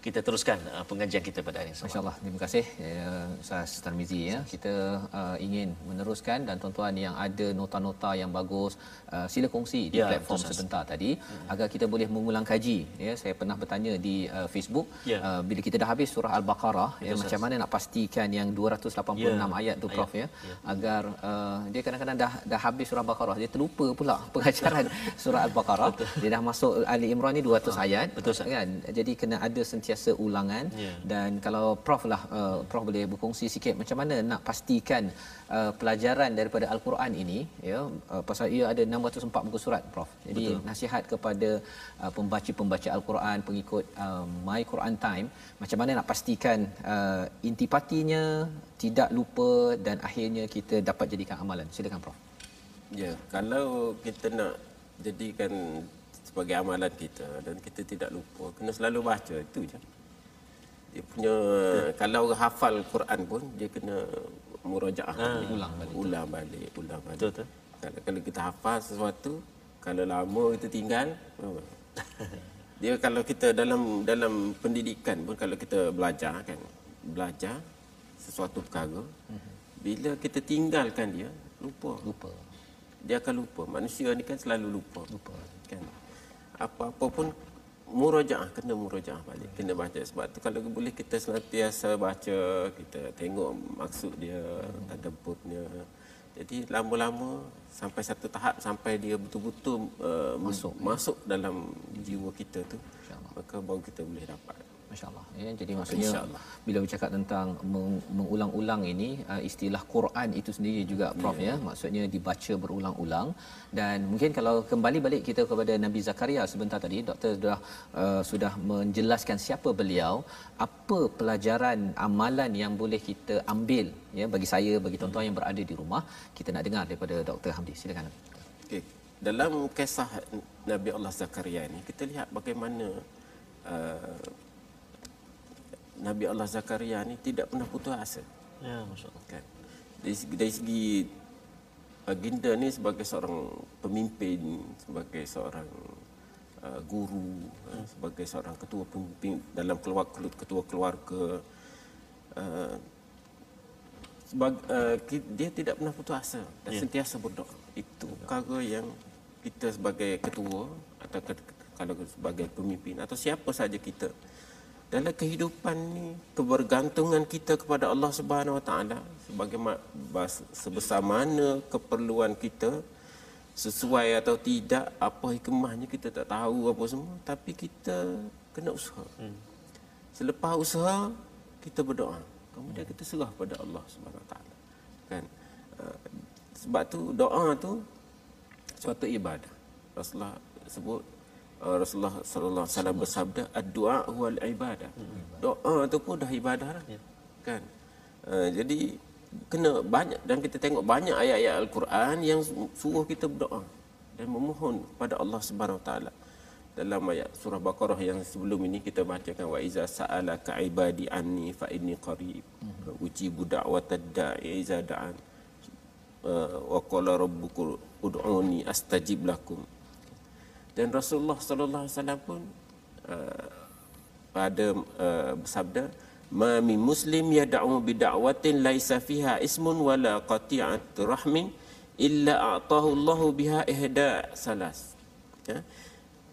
kita teruskan uh, pengajian kita pada hari ini. Masya-Allah. Terima kasih ya, Ustaz Tarmizi ya. Kita uh, ingin meneruskan dan tuan-tuan yang ada nota-nota yang bagus uh, sila kongsi di Ya, platform betul, sebentar tadi hmm. agar kita boleh mengulang kaji ya. Saya pernah bertanya di uh, Facebook Ya. uh, bila kita dah habis surah Al-Baqarah ya Ustaz. macam mana nak pastikan yang 286 Ya, ayat tu prof ya, ayat. Ya. agar uh, dia kadang-kadang dah dah habis surah Al-Baqarah dia terlupa pula [laughs] pengajaran surah Al-Baqarah dia dah masuk Ali Imran ni 200 ayat Ah, betul, Ustaz. kan jadi kena ada sentiasa ulangan Ya. dan kalau prof lah uh, prof boleh berkongsi sikit macam mana nak pastikan uh, pelajaran daripada al-Quran ini ya uh, pasal ia ada 604 muka surat prof jadi Betul. nasihat kepada uh, pembaca-pembaca al-Quran pengikut uh, my Quran time macam mana nak pastikan uh, intipatinya tidak lupa dan akhirnya kita dapat jadikan amalan silakan prof Ya, kalau kita nak jadikan sebagai amalan kita dan kita tidak lupa, kena selalu baca itu je. Dia punya kalau orang hafal Quran pun dia kena murajaah balik. ulang balik. Ulang balik, ulang balik. Betul, betul. Kalau, kalau kita hafal sesuatu, kalau lama kita tinggal, apa? [laughs] dia kalau kita dalam dalam pendidikan pun kalau kita belajar kan, belajar sesuatu perkara, bila kita tinggalkan dia, lupa lupa dia akan lupa. Manusia ni kan selalu lupa. Lupa. Kan. Apa-apa pun murajaah kena murajaah balik. Kena baca sebab tu kalau boleh kita senantiasa baca, kita tengok maksud dia, tadabburnya. Jadi lama-lama sampai satu tahap sampai dia betul-betul uh, masuk masuk dalam jiwa kita tu. Maka baru kita boleh dapat. Masya-Allah. Ya, jadi maksudnya InsyaAllah. bila bercakap tentang meng- mengulang-ulang ini uh, istilah Quran itu sendiri juga prof ya. Maksudnya dibaca berulang-ulang dan mungkin kalau kembali balik kita kepada Nabi Zakaria sebentar tadi doktor sudah uh, sudah menjelaskan siapa beliau, apa pelajaran amalan yang boleh kita ambil ya bagi saya bagi tuan-tuan yang berada di rumah. Kita nak dengar daripada Dr. Hamdi. Silakan. Okey. Dalam kisah Nabi Allah Zakaria ni kita lihat bagaimana uh, Nabi Allah Zakaria ni tidak pernah putus asa. Ya, masya-Allah. Kan? Dari segi, dari segi baginda ni sebagai seorang pemimpin, sebagai seorang uh, guru, uh, sebagai seorang ketua pemimpin dalam keluarga ketua keluarga uh, sebag, uh, dia tidak pernah putus asa dan yeah. sentiasa berdoa. Itu perkara yang kita sebagai ketua atau ke- kalau sebagai pemimpin atau siapa saja kita dalam kehidupan ni kebergantungan kita kepada Allah Subhanahu Wa Taala sebagai ma- bas- sebesar mana keperluan kita sesuai atau tidak apa hikmahnya kita tak tahu apa semua tapi kita kena usaha. Hmm. Selepas usaha kita berdoa. Kemudian kita serah pada Allah Subhanahu Wa Taala. Kan? Uh, sebab tu doa tu suatu ibadah. Rasulullah sebut uh, Rasulullah sallallahu alaihi wasallam bersabda ad-du'a huwal ibadah. Doa tu pun dah ibadah dah. Kan? Uh, jadi kena banyak dan kita tengok banyak ayat-ayat al-Quran yang suruh kita berdoa dan memohon pada Allah Subhanahu Wa Taala. Dalam ayat surah Baqarah yang sebelum ini kita bacakan wa iza sa'alaka ibadi anni fa inni qarib. Ujibu da'watad da'i iza da'an. Uh, wa qala rabbukum ud'uni astajib lakum. Dan Rasulullah sallallahu alaihi wasallam pun uh, pada uh, bersabda ma min muslim yad'u bi da'watin laisa fiha ismun wala qati'at rahmin illa a'tahu Allahu biha ihda salas. Ya.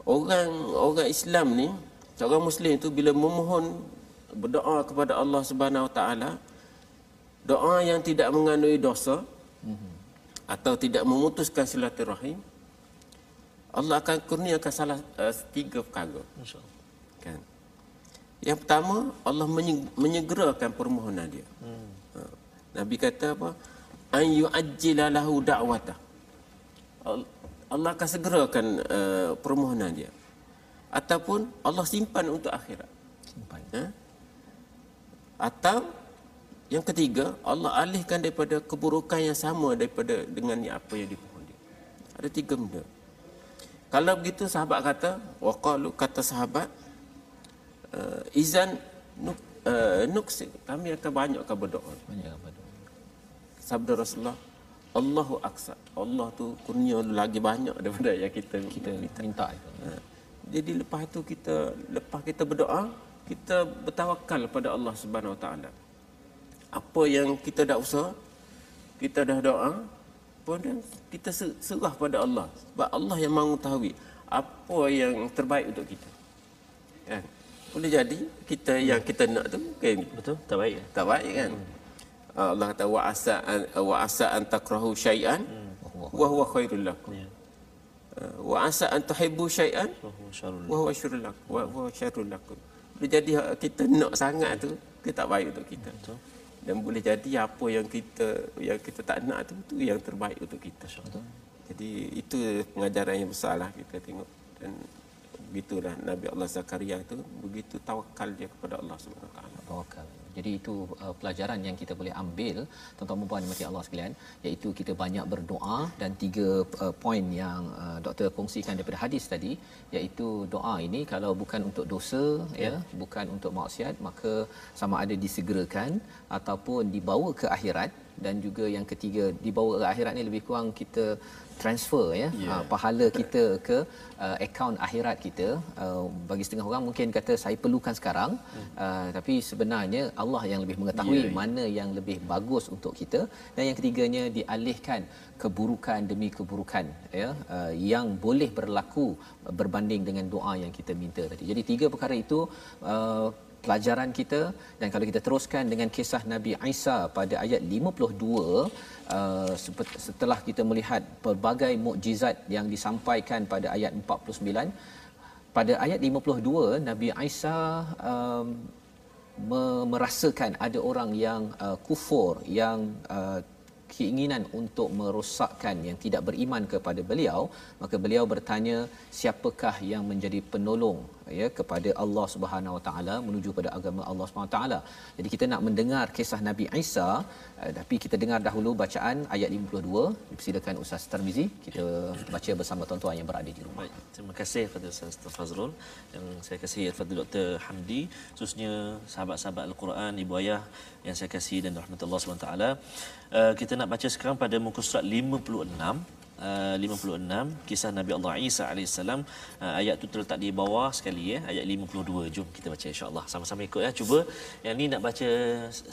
Orang orang Islam ni, seorang muslim itu bila memohon berdoa kepada Allah Subhanahu Wa Taala doa yang tidak mengandungi dosa atau tidak memutuskan silaturahim Allah akan kurniakan salah uh, tiga perkara. Kan? Yang pertama, Allah menye- menyegerakan permohonan dia. Hmm. Nabi kata apa? An yu'ajjila lahu da'wata. Al- Allah akan segerakan uh, permohonan dia. Ataupun Allah simpan untuk akhirat. Simpan. Ha? Atau yang ketiga, Allah alihkan daripada keburukan yang sama daripada dengan apa yang dipohon dia. Ada tiga benda. Kalau begitu sahabat kata, waqalu kata sahabat, uh, izan nuk, uh, nuksir kami akan banyakkan berdoa Banyak tu? sabda Rasulullah Allahu aksa Allah tu kurnia lagi banyak daripada yang kita Kita minta. minta itu. Ha. Jadi lepas tu kita lepas kita berdoa, kita bertawakal pada Allah Subhanahu Wa Taala. Apa yang kita dah usaha, kita dah doa, pun dan kita se- serah pada Allah. Sebab Allah yang mengetahui apa yang terbaik untuk kita. Kan? Boleh jadi kita yang kita nak tu mungkin Betul? Tak baik. ya? tak baik kan. Allah kata wa asa an, wa asa an takrahu syai'an wa huwa khairul lakum. Ya. Uh, Wa asa an tuhibbu syai'an wa huwa syarrul lakum. Wa huwa syarrul lakum. Boleh jadi uh, kita nak sangat tu dia tak baik untuk kita. Betul. Dan boleh jadi apa yang kita yang kita tak nak tu tu yang terbaik untuk kita. Jadi itu pengajaran yang besarlah kita tengok dan begitulah Nabi Allah Zakaria tu begitu tawakal dia kepada Allah Subhanahu Wa Taala. tawakal. Jadi itu uh, pelajaran yang kita boleh ambil tuan-tuan dan puan dimati Allah sekalian iaitu kita banyak berdoa dan tiga uh, poin yang uh, doktor kongsikan daripada hadis tadi iaitu doa ini kalau bukan untuk dosa ya. bukan untuk maksiat maka sama ada disegerakan ataupun dibawa ke akhirat. Dan juga yang ketiga dibawa ke akhirat ni lebih kurang kita transfer ya. Yeah. uh, pahala kita ke uh, akaun akhirat kita uh, bagi setengah orang mungkin kata saya perlukan sekarang. Uh, tapi sebenarnya Allah yang lebih mengetahui Yeah. mana yang lebih bagus untuk kita. Dan yang ketiganya dialihkan keburukan demi keburukan ya. Uh, yang boleh berlaku berbanding dengan doa yang kita minta tadi. Jadi tiga perkara itu uh, pelajaran kita. Dan kalau kita teruskan dengan kisah Nabi Isa pada ayat 52 uh, setelah kita melihat pelbagai mukjizat yang disampaikan pada ayat 49 pada ayat 52 Nabi Isa um, me- merasakan ada orang yang uh, kufur yang uh, keinginan untuk merosakkan yang tidak beriman kepada beliau. Maka beliau bertanya siapakah yang menjadi penolong ya kepada Allah Subhanahu Wa Taala menuju pada agama Allah Subhanahu Wa Taala jadi kita nak mendengar kisah Nabi Isa uh, tapi kita dengar dahulu bacaan ayat 52 dipersilakan Ustaz Tarmizi kita baca bersama tuan-tuan yang berada di rumah Baik, terima kasih kepada Ustaz. Fazrul yang saya kasih kepada Dr. Hamdi khususnya sahabat-sahabat Al-Quran ibu ayah yang saya kasih dan rahmatullah SWT uh, kita nak baca sekarang pada muka surat 56 Uh, 56 kisah Nabi Allah Isa AS uh, ayat tu terletak di bawah sekali ya ayat 52 jom kita baca insyaAllah sama-sama ikut ya cuba yang ni nak baca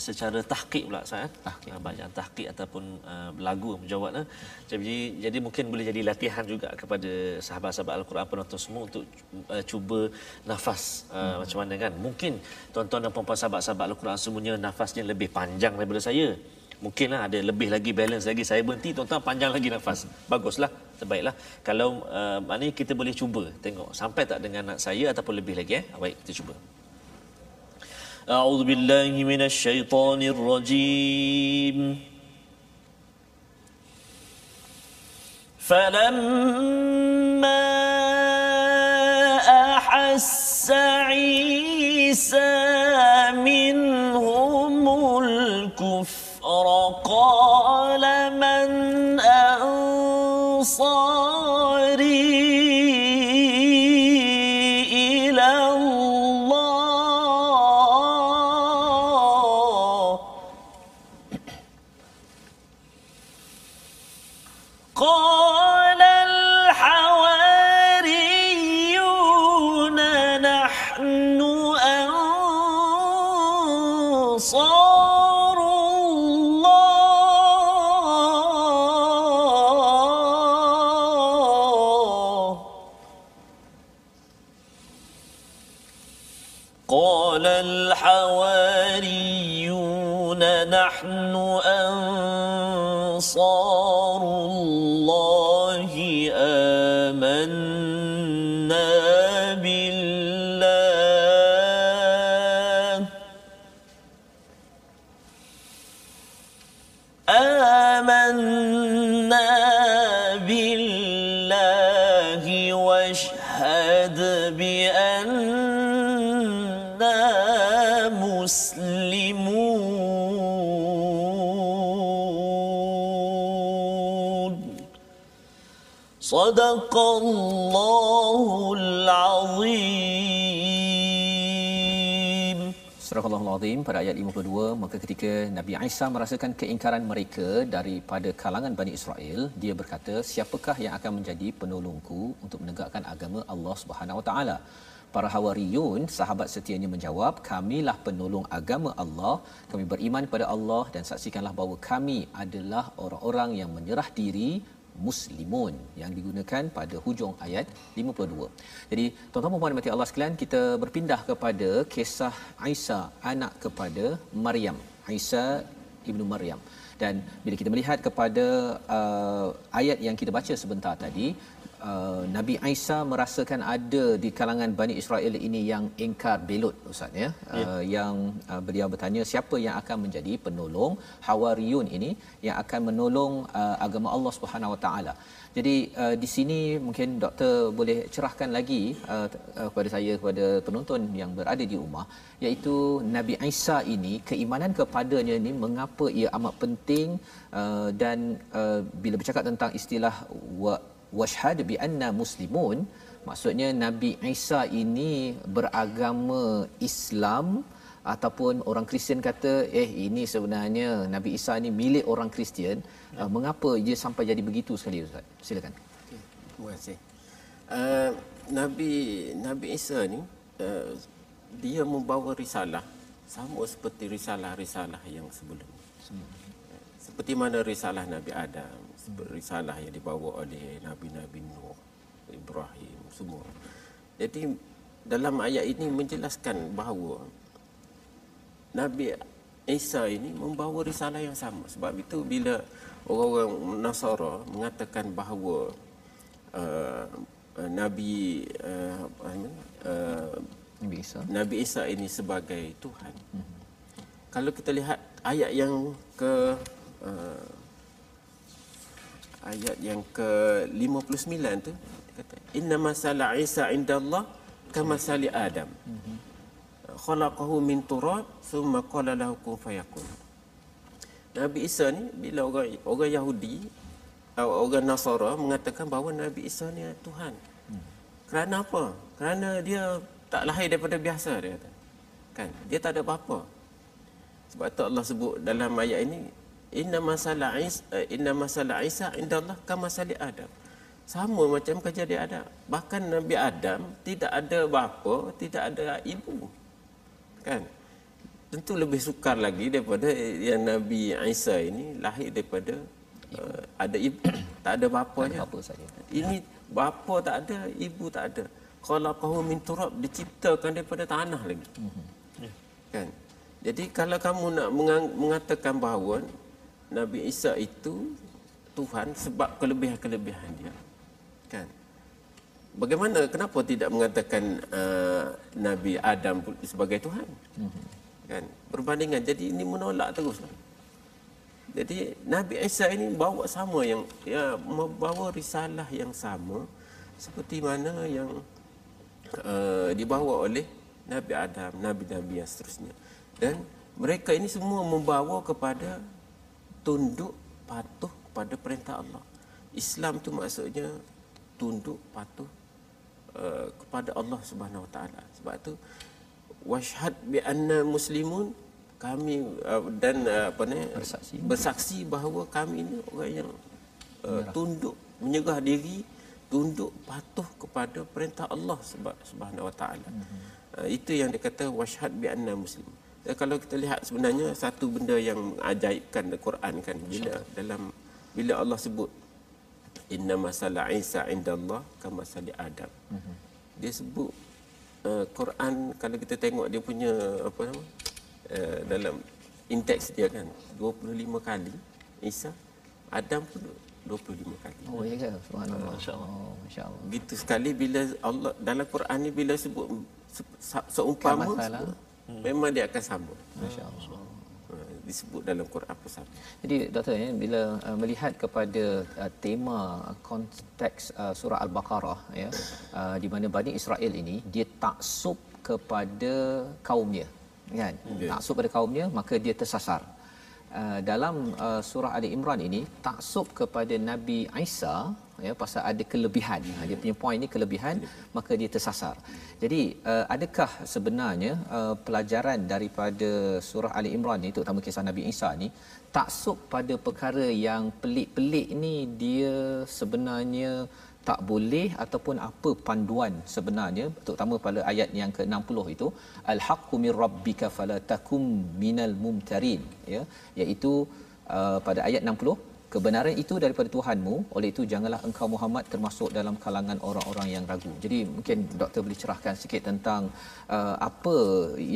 secara tahqiq pula Ustaz Tahqiq. uh, bacaan tahqiq ataupun uh, lagu menjawab eh. jadi jadi mungkin boleh jadi latihan juga kepada sahabat-sahabat al-Quran penonton semua untuk uh, cuba nafas uh, hmm. macam mana kan mungkin tuan-tuan dan puan-puan sahabat-sahabat al-Quran semuanya nafasnya lebih panjang daripada saya mungkinlah ada lebih lagi balance lagi saya berhenti tuan-tuan panjang lagi nafas baguslah terbaiklah kalau uh, maknanya kita boleh cuba tengok sampai tak dengan nak saya ataupun lebih lagi eh baik kita cuba أعوذ بالله من الشيطان الرجيم فلما أحس عيسى من أنصار. Pada ayat 52 maka ketika Nabi Isa merasakan keingkaran mereka daripada kalangan Bani Israel dia berkata siapakah yang akan menjadi penolongku untuk menegakkan agama Allah Subhanahu Wa Taala? Para Hawariyun sahabat setianya menjawab kamilah penolong agama Allah. Kami beriman kepada Allah dan saksikanlah bahawa kami adalah orang-orang yang menyerah diri muslimun yang digunakan pada hujung ayat 52. Jadi tuan-tuan dan puan-puan Allah sekalian kita berpindah kepada kisah Isa anak kepada Maryam. Isa ibnu Maryam. Dan bila kita melihat kepada uh, ayat yang kita baca sebentar tadi, uh, Nabi Isa merasakan ada di kalangan Bani Israel ini yang ingkar belut Ustaz ya. ya. Uh, yang uh, beliau bertanya siapa yang akan menjadi penolong Hawariyun ini yang akan menolong uh, agama Allah Subhanahu Wa Taala. Jadi uh, di sini mungkin doktor boleh cerahkan lagi uh, uh, kepada saya kepada penonton yang berada di rumah iaitu Nabi Isa ini keimanan kepadanya ini mengapa ia amat penting uh, dan uh, bila bercakap tentang istilah wa washhad bi anna muslimun. Maksudnya nabi Isa ini beragama Islam ataupun orang Kristian kata eh ini sebenarnya nabi Isa ni milik orang Kristian. Ya. uh, mengapa dia sampai jadi begitu sekali ustaz? Silakan. Okay. terima kasih. Uh, nabi nabi Isa ni uh, dia membawa risalah sama seperti risalah-risalah yang sebelum. Seperti mana risalah Nabi Adam risalah yang dibawa oleh Nabi-Nabi Nuh, Ibrahim, semua. Jadi dalam ayat ini menjelaskan bahawa Nabi Isa ini membawa risalah yang sama. Sebab itu bila orang-orang Nasara mengatakan bahawa uh, Nabi uh, uh, Nabi Isa Nabi Isa ini sebagai Tuhan. Hmm. Kalau kita lihat ayat yang ke uh, ayat yang ke-59 tu kata inna masala Isa indallah kama sali Adam. Khalaqahu min turab thumma qala lahu kun fayakun. Nabi Isa ni bila orang orang Yahudi atau orang Nasara mengatakan bahawa Nabi Isa ni Tuhan. Kerana apa? Kerana dia tak lahir daripada biasa dia kata. Kan? Dia tak ada apa-apa. Sebab tu Allah sebut dalam ayat ini inna masalah Isa eh, inna masalah Isa indallah kama sali Adam. Sama macam kejadian Adam. Bahkan Nabi Adam tidak ada bapa, tidak ada ibu. Kan? Tentu lebih sukar lagi daripada yang Nabi Isa ini lahir daripada uh, ada ibu, tak ada bapanya. Bapa saja. Ini bapa tak ada, ibu tak ada. Kalau kau min turab diciptakan daripada tanah lagi. Mm-hmm. Kan? Jadi kalau kamu nak mengatakan bahawa Nabi Isa itu Tuhan sebab kelebihan-kelebihan dia. Kan? Bagaimana kenapa tidak mengatakan uh, Nabi Adam sebagai Tuhan? Mm-hmm. Kan? Perbandingan jadi ini menolak terus. Jadi Nabi Isa ini bawa sama yang ya membawa risalah yang sama seperti mana yang uh, dibawa oleh Nabi Adam, nabi-nabi yang seterusnya. Dan mereka ini semua membawa kepada tunduk patuh pada perintah Allah. Islam tu maksudnya tunduk patuh uh, kepada Allah Subhanahu Wa Taala. Sebab tu washhad bi anna muslimun kami uh, dan uh, apa ni bersaksi. bersaksi bahawa kami ini orang yang uh, tunduk menyerah diri tunduk patuh kepada perintah Allah Subhanahu Wa Taala. Mm-hmm. Uh, itu yang dikata washhad bi anna muslimun. Ya, kalau kita lihat sebenarnya satu benda yang ajaibkan dalam Quran kan bila dalam bila Allah sebut inna masala Isa indallah kama sali Adam. Uh-huh. Dia sebut uh, Quran kalau kita tengok dia punya apa nama uh, dalam indeks dia kan 25 kali Isa Adam pun 25 kali. Oh ya ke? Subhanallah. Masya-Allah. Oh, Masya-Allah. Gitu sekali bila Allah dalam Quran ni bila sebut seumpama sebut, hmm. memang dia akan sama. Masya-Allah. Ha, disebut dalam Quran sama. Jadi doktor ya bila uh, melihat kepada uh, tema konteks uh, surah al-Baqarah ya uh, di mana Bani Israel ini dia taksub kepada kaumnya kan. Yeah. Taksub pada kaumnya maka dia tersasar. uh, dalam uh, surah Ali Imran ini taksub kepada Nabi Isa ya pasal ada kelebihan. Ha, dia punya point ni kelebihan maka dia tersasar. Jadi uh, adakah sebenarnya uh, pelajaran daripada surah Ali Imran ni terutama kisah Nabi Isa ni taksub pada perkara yang pelik-pelik ni dia sebenarnya tak boleh ataupun apa panduan sebenarnya terutama pada ayat yang ke-60 itu al-haqqu mir rabbika fala takum minal mumtarin ya. Iaitu uh, pada ayat 60 kebenaran itu daripada Tuhanmu oleh itu janganlah engkau Muhammad termasuk dalam kalangan orang-orang yang ragu. Jadi mungkin doktor boleh cerahkan sikit tentang uh, apa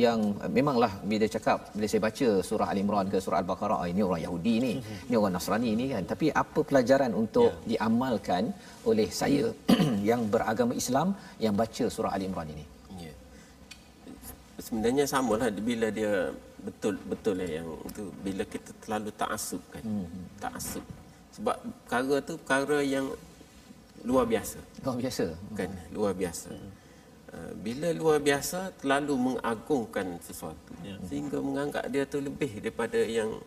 yang memanglah bila cakap bila saya baca surah al-imran ke surah al-baqarah oh, ini orang Yahudi ni ini orang Nasrani ni kan. Tapi apa pelajaran untuk yeah. diamalkan oleh saya [clears throat] yang beragama Islam yang baca surah al-imran ini? ya sebenarnya samalah bila dia betul betul lah yang itu bila kita terlalu taksub kan. Hmm. taksub sebab perkara tu perkara yang luar biasa. Luar biasa. Kan? Luar biasa. Hmm. uh, bila luar biasa terlalu mengagungkan sesuatu. Ya. sehingga menganggap dia tu lebih daripada yang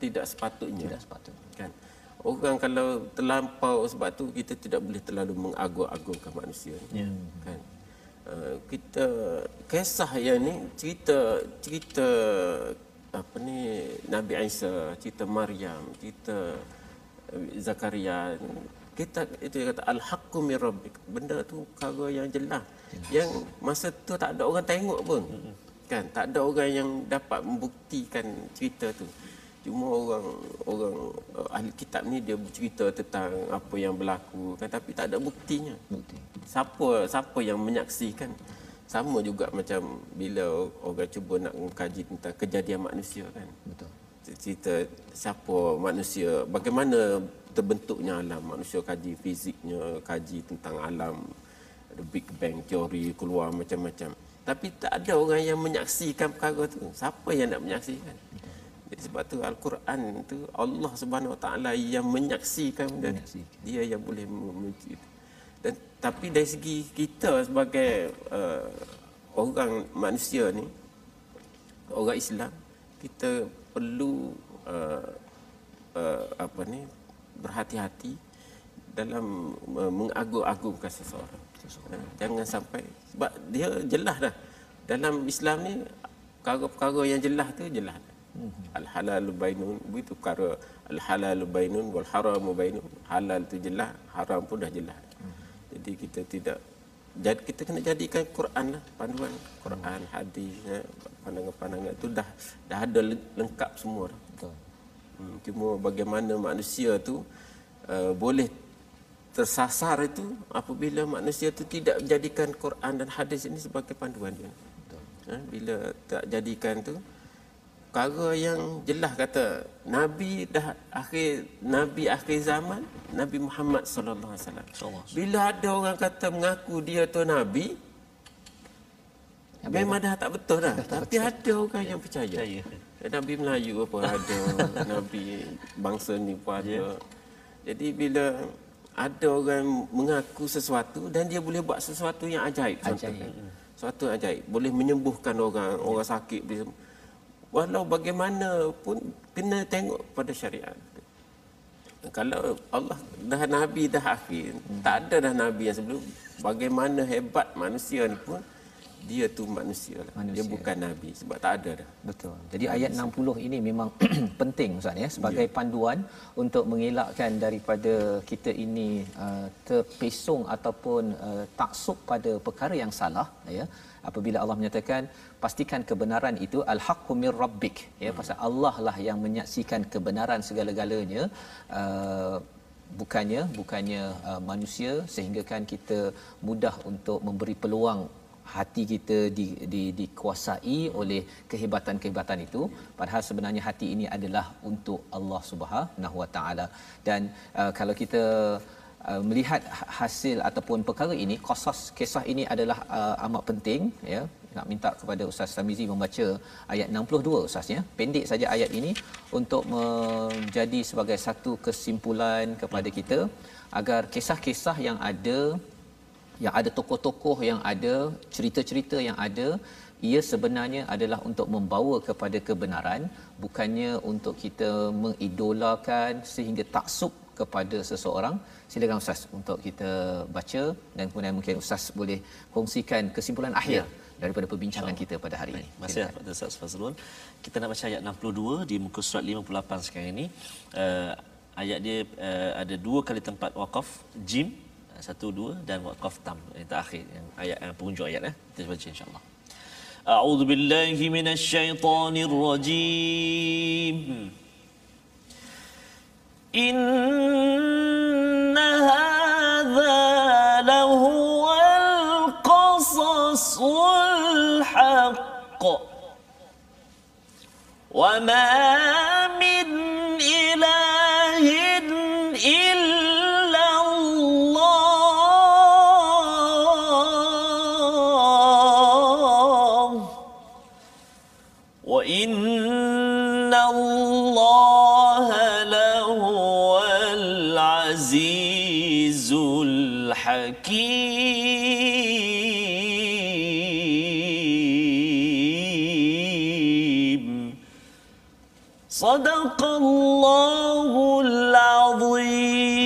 tidak sepatutnya. Tidak sepatutnya kan? Orang kalau terlampau sebab tu kita tidak boleh terlalu mengagung-agungkan manusia ya. kan Eh, kita kisah yang ni cerita cerita apa ni Nabi Isa, cerita Maryam, cerita eh, Zakaria. Kita itu kata al-haqqu min rabbik. Benda tu perkara yang jelas. Yang masa tu tak ada orang tengok pun. Kan? Tak ada orang yang dapat membuktikan cerita tu cuma orang orang uh, ahli kitab ni dia bercerita tentang apa yang berlaku kan tapi tak ada buktinya. Bukti. Siapa siapa yang menyaksikan? Sama juga macam bila orang cuba nak mengkaji tentang kejadian manusia kan. Betul. Cerita siapa manusia bagaimana terbentuknya alam. Manusia kaji fiziknya kaji tentang alam the big bang teori keluar macam-macam. Tapi tak ada orang yang menyaksikan perkara tu. Siapa yang nak menyaksikan? betul jadi sebab tu Al-Quran tu Allah Subhanahu Wa Taala yang menyaksikan dan dia yang boleh memuji. Dan tapi dari segi kita sebagai uh, orang manusia ni orang Islam kita perlu uh, uh, apa ni berhati-hati dalam uh, mengagung-agungkan seseorang. seseorang. Uh, jangan sampai sebab dia jelas dah dalam Islam ni perkara-perkara yang jelas tu jelas. Mm-hmm. Al halal bainun begitu perkara al halal bainun wal haram bainun halal tu jelas haram pun dah jelas jadi kita tidak jadi kita kena jadikan Quran lah panduan Quran hadis ya, pandangan-pandangan tu dah dah ada lengkap semua dah. Betul. Hmm, cuma bagaimana manusia tu uh, boleh tersasar itu apabila manusia itu tidak jadikan Quran dan hadis ini sebagai panduan dia. Betul. Ha, bila tak jadikan tu perkara yang jelas kata nabi dah akhir nabi akhir zaman nabi Muhammad sallallahu alaihi wasallam. Bila ada orang kata mengaku dia tu nabi memang dah tak betul dah. Tapi ada orang yang percaya. Nabi Melayu apa ada [laughs] nabi bangsa ni pun ada. Ya. jadi bila ada orang mengaku sesuatu dan dia boleh buat sesuatu yang ajaib, ajaib. sesuatu yang ajaib. Boleh menyembuhkan orang orang sakit boleh walau bagaimanapun kena tengok pada syariat kalau Allah dah nabi dah akhir hmm. tak ada dah nabi yang sebelum bagaimana hebat manusia ni pun dia tu manusia lah. Manusia. Dia bukan nabi sebab tak ada dah. Betul. Jadi manusia. ayat 60 ini memang [clears throat] penting Ustaz ya sebagai yeah. panduan untuk mengelakkan daripada kita ini uh, terpesong ataupun uh, taksub pada perkara yang salah ya apabila Allah menyatakan pastikan kebenaran itu al-haqqu mir rabbik ya hmm. pasal Allah lah yang menyaksikan kebenaran segala-galanya uh, bukannya bukannya uh, manusia sehingga kan kita mudah untuk memberi peluang hati kita di, di, dikuasai oleh kehebatan-kehebatan itu. Padahal sebenarnya hati ini adalah untuk Allah Subhanahu Wa Taala. Dan uh, kalau kita uh, melihat ha-, hasil ataupun perkara ini qasas kisah ini adalah uh, amat penting ya. Nak minta kepada Ustaz Tamizi membaca ayat 62 Ustaz ya pendek saja ayat ini untuk menjadi sebagai satu kesimpulan kepada kita agar kisah-kisah yang ada yang ada tokoh-tokoh yang ada cerita-cerita yang ada ia sebenarnya adalah untuk membawa kepada kebenaran bukannya untuk kita mengidolakan sehingga taksub kepada seseorang silakan ustaz untuk kita baca dan kemudian mungkin ustaz boleh kongsikan kesimpulan akhir ya. daripada perbincangan kita pada hari ini. Masih Pada Ustaz Fazrul. Kita nak baca ayat 62 di muka surat 58 sekarang ini. Uh, ayat dia uh, ada dua kali tempat waqaf jim satu dua dan waqaf tam yang terakhir yang ayat yang penghujung ayat eh. Kita baca insya-Allah. A'udzu billahi minasyaitonir rajim. إن هذا لهو القصص الحق وما صدق الله العظيم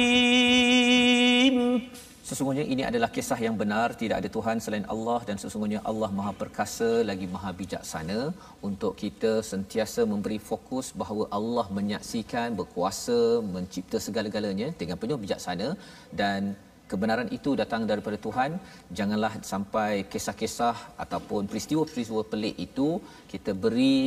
Sesungguhnya ini adalah kisah yang benar, tidak ada Tuhan selain Allah dan sesungguhnya Allah Maha Perkasa lagi Maha Bijaksana untuk kita sentiasa memberi fokus bahawa Allah menyaksikan, berkuasa, mencipta segala-galanya dengan penuh bijaksana dan kebenaran itu datang daripada Tuhan janganlah sampai kisah-kisah ataupun peristiwa-peristiwa pelik itu kita beri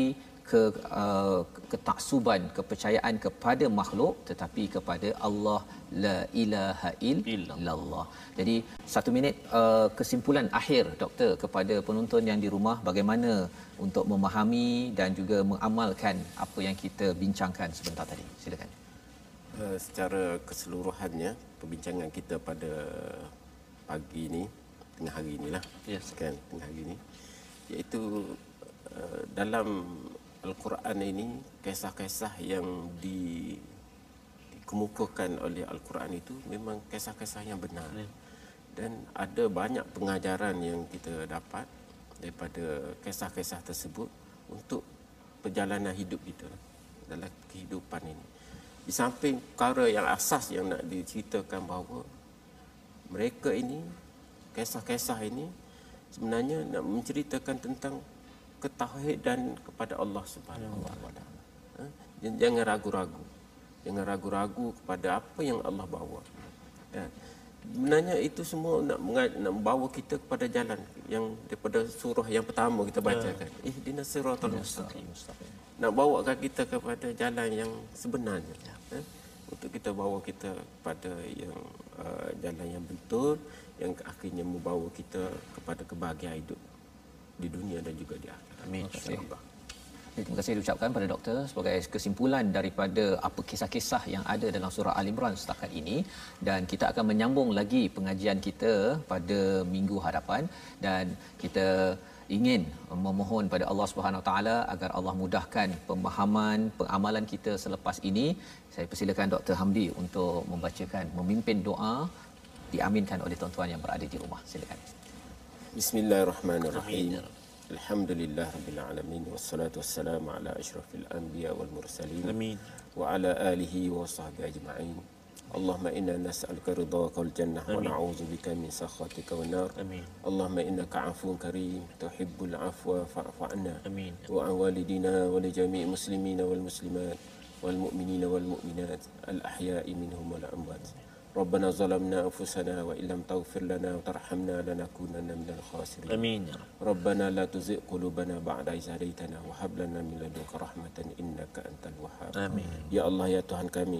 ke uh, ketaksuban kepercayaan kepada makhluk tetapi kepada Allah la ilaha illallah. Jadi satu minit uh, kesimpulan akhir doktor kepada penonton yang di rumah bagaimana untuk memahami dan juga mengamalkan apa yang kita bincangkan sebentar tadi. Silakan. Uh, secara keseluruhannya perbincangan kita pada pagi ini tengah hari inilah yes. kan tengah hari ini iaitu uh, dalam Al-Quran ini kisah-kisah yang di dikemukakan oleh Al-Quran itu memang kisah-kisah yang benar. Ya. Dan ada banyak pengajaran yang kita dapat daripada kisah-kisah tersebut untuk perjalanan hidup kita dalam kehidupan ini. Di samping perkara yang asas yang nak diceritakan bahawa mereka ini kisah-kisah ini sebenarnya nak menceritakan tentang ketauhidan kepada Allah Subhanahu wa taala. Ha? Jangan ragu-ragu. Jangan ragu-ragu kepada apa yang Allah bawa. Ya. Sebenarnya itu semua nak nak membawa kita kepada jalan yang daripada surah yang pertama kita bacakan. Ya. Ihdinas siratal mustaqim. Nak bawakan kita kepada jalan yang sebenarnya. Ya. Ha? Untuk kita bawa kita kepada yang uh, jalan yang betul yang akhirnya membawa kita kepada kebahagiaan hidup di dunia dan juga di akhirat. Amin. Terima kasih. Diucapkan pada doktor. Sebagai kesimpulan daripada apa kisah-kisah yang ada dalam surah Al-Imran setakat ini dan kita akan menyambung lagi pengajian kita pada minggu hadapan dan kita ingin memohon pada Allah Subhanahu taala agar Allah mudahkan pemahaman pengamalan kita selepas ini. Saya persilakan Dr Hamdi untuk membacakan memimpin doa diaminkan oleh tuan-tuan yang berada di rumah. Silakan Bismillahirrahmanirrahim. Ya Alhamdulillah Rabbil Alamin. Wassalatu wassalamu ala ashrafil anbiya wal mursalin. Amin. Wa ala alihi wa sahbihi ajma'in. Allahumma inna nas'alka ridhaka wal jannah Wa na'udhu bika min sakhatika wal nar. Amin. Allahumma inna ka'afun karim Tuhibbul afwa fa'afu'ana Amin. Wa awalidina wa lijami'i muslimina wal muslimat Wal mu'minina wal mu'minat. Al ahya'i minhum wal amwat. Amin ربنا ظلمنا أنفسنا وإن لم تغفر لنا وترحمنا لنكونن من الخاسرين آمين ربنا لا تزغ قلوبنا بعد إذ هديتنا وهب لنا من لدنك رحمة إنك أنت الوهاب آمين يا الله ya Tuhan kami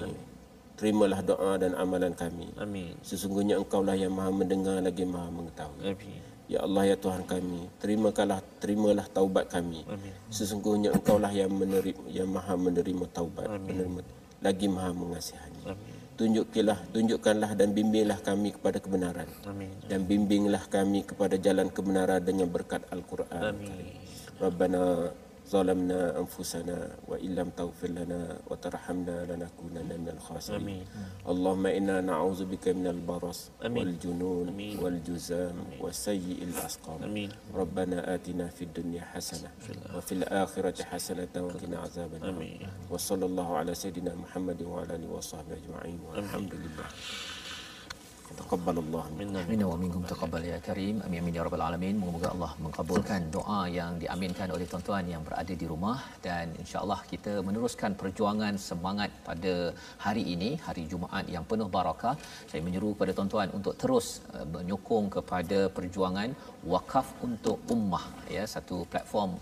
terimalah doa dan amalan kami Amin. Sesungguhnya Engkaulah yang Maha mendengar lagi Maha mengetahui. Amin. Ya Allah ya Tuhan kami, terimalah terimalah taubat kami. Amin. Sesungguhnya Engkaulah yang menerima yang Maha menerima taubat, Amin. menerima lagi Maha mengasihani. Amin. Tunjukkanlah tunjukkanlah dan bimbinglah kami kepada kebenaran. Amin. Dan bimbinglah kami kepada jalan kebenaran dengan berkat Al-Quran. Amin. Rabbana ظلمنا أنفسنا وإن لم تغفر لنا وترحمنا لنكونن من الخاسرين آمين. اللهم إنا نعوذ بك من البرص آمين. والجنون آمين. والجزام وسيء الأسقام آمين. ربنا آتنا في الدنيا حسنة وفي الآخرة حسنة وقنا عذاب النار آمين. وصلى الله على سيدنا محمد وعلى آله وصحبه أجمعين والحمد لله تقبل minna minna wa minkum taqabbal ya karim. Amin amin ya rabbal alamin. moga Allah mengabulkan doa yang diaminkan oleh tuan-tuan yang berada di rumah. Dan insya Allah kita meneruskan perjuangan semangat pada hari ini hari Jumaat yang penuh barakah. Saya menyeru kepada tuan-tuan untuk terus eh, menyokong kepada perjuangan wakaf untuk ummah ya. Satu platform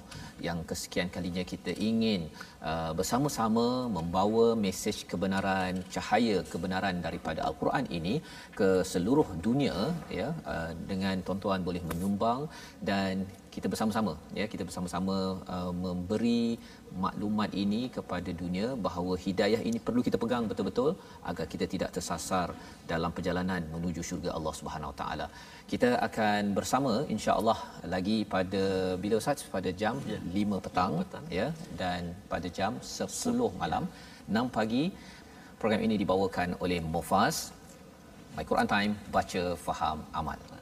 yang kesekian kalinya kita ingin uh, bersama-sama membawa mesej kebenaran cahaya kebenaran daripada al-Quran ini ke seluruh dunia ya uh, dengan tuan-tuan boleh menyumbang dan kita bersama-sama ya kita bersama-sama uh, memberi maklumat ini kepada dunia bahawa hidayah ini perlu kita pegang betul-betul agar kita tidak tersasar dalam perjalanan menuju syurga Allah Subhanahu Wa Taala. Kita akan bersama insya-Allah lagi pada bila Ustaz pada jam Ya. 5 petang, petang. ya dan pada jam 10 malam 6 pagi program ini dibawakan oleh Mufas My Quran Time baca faham amal.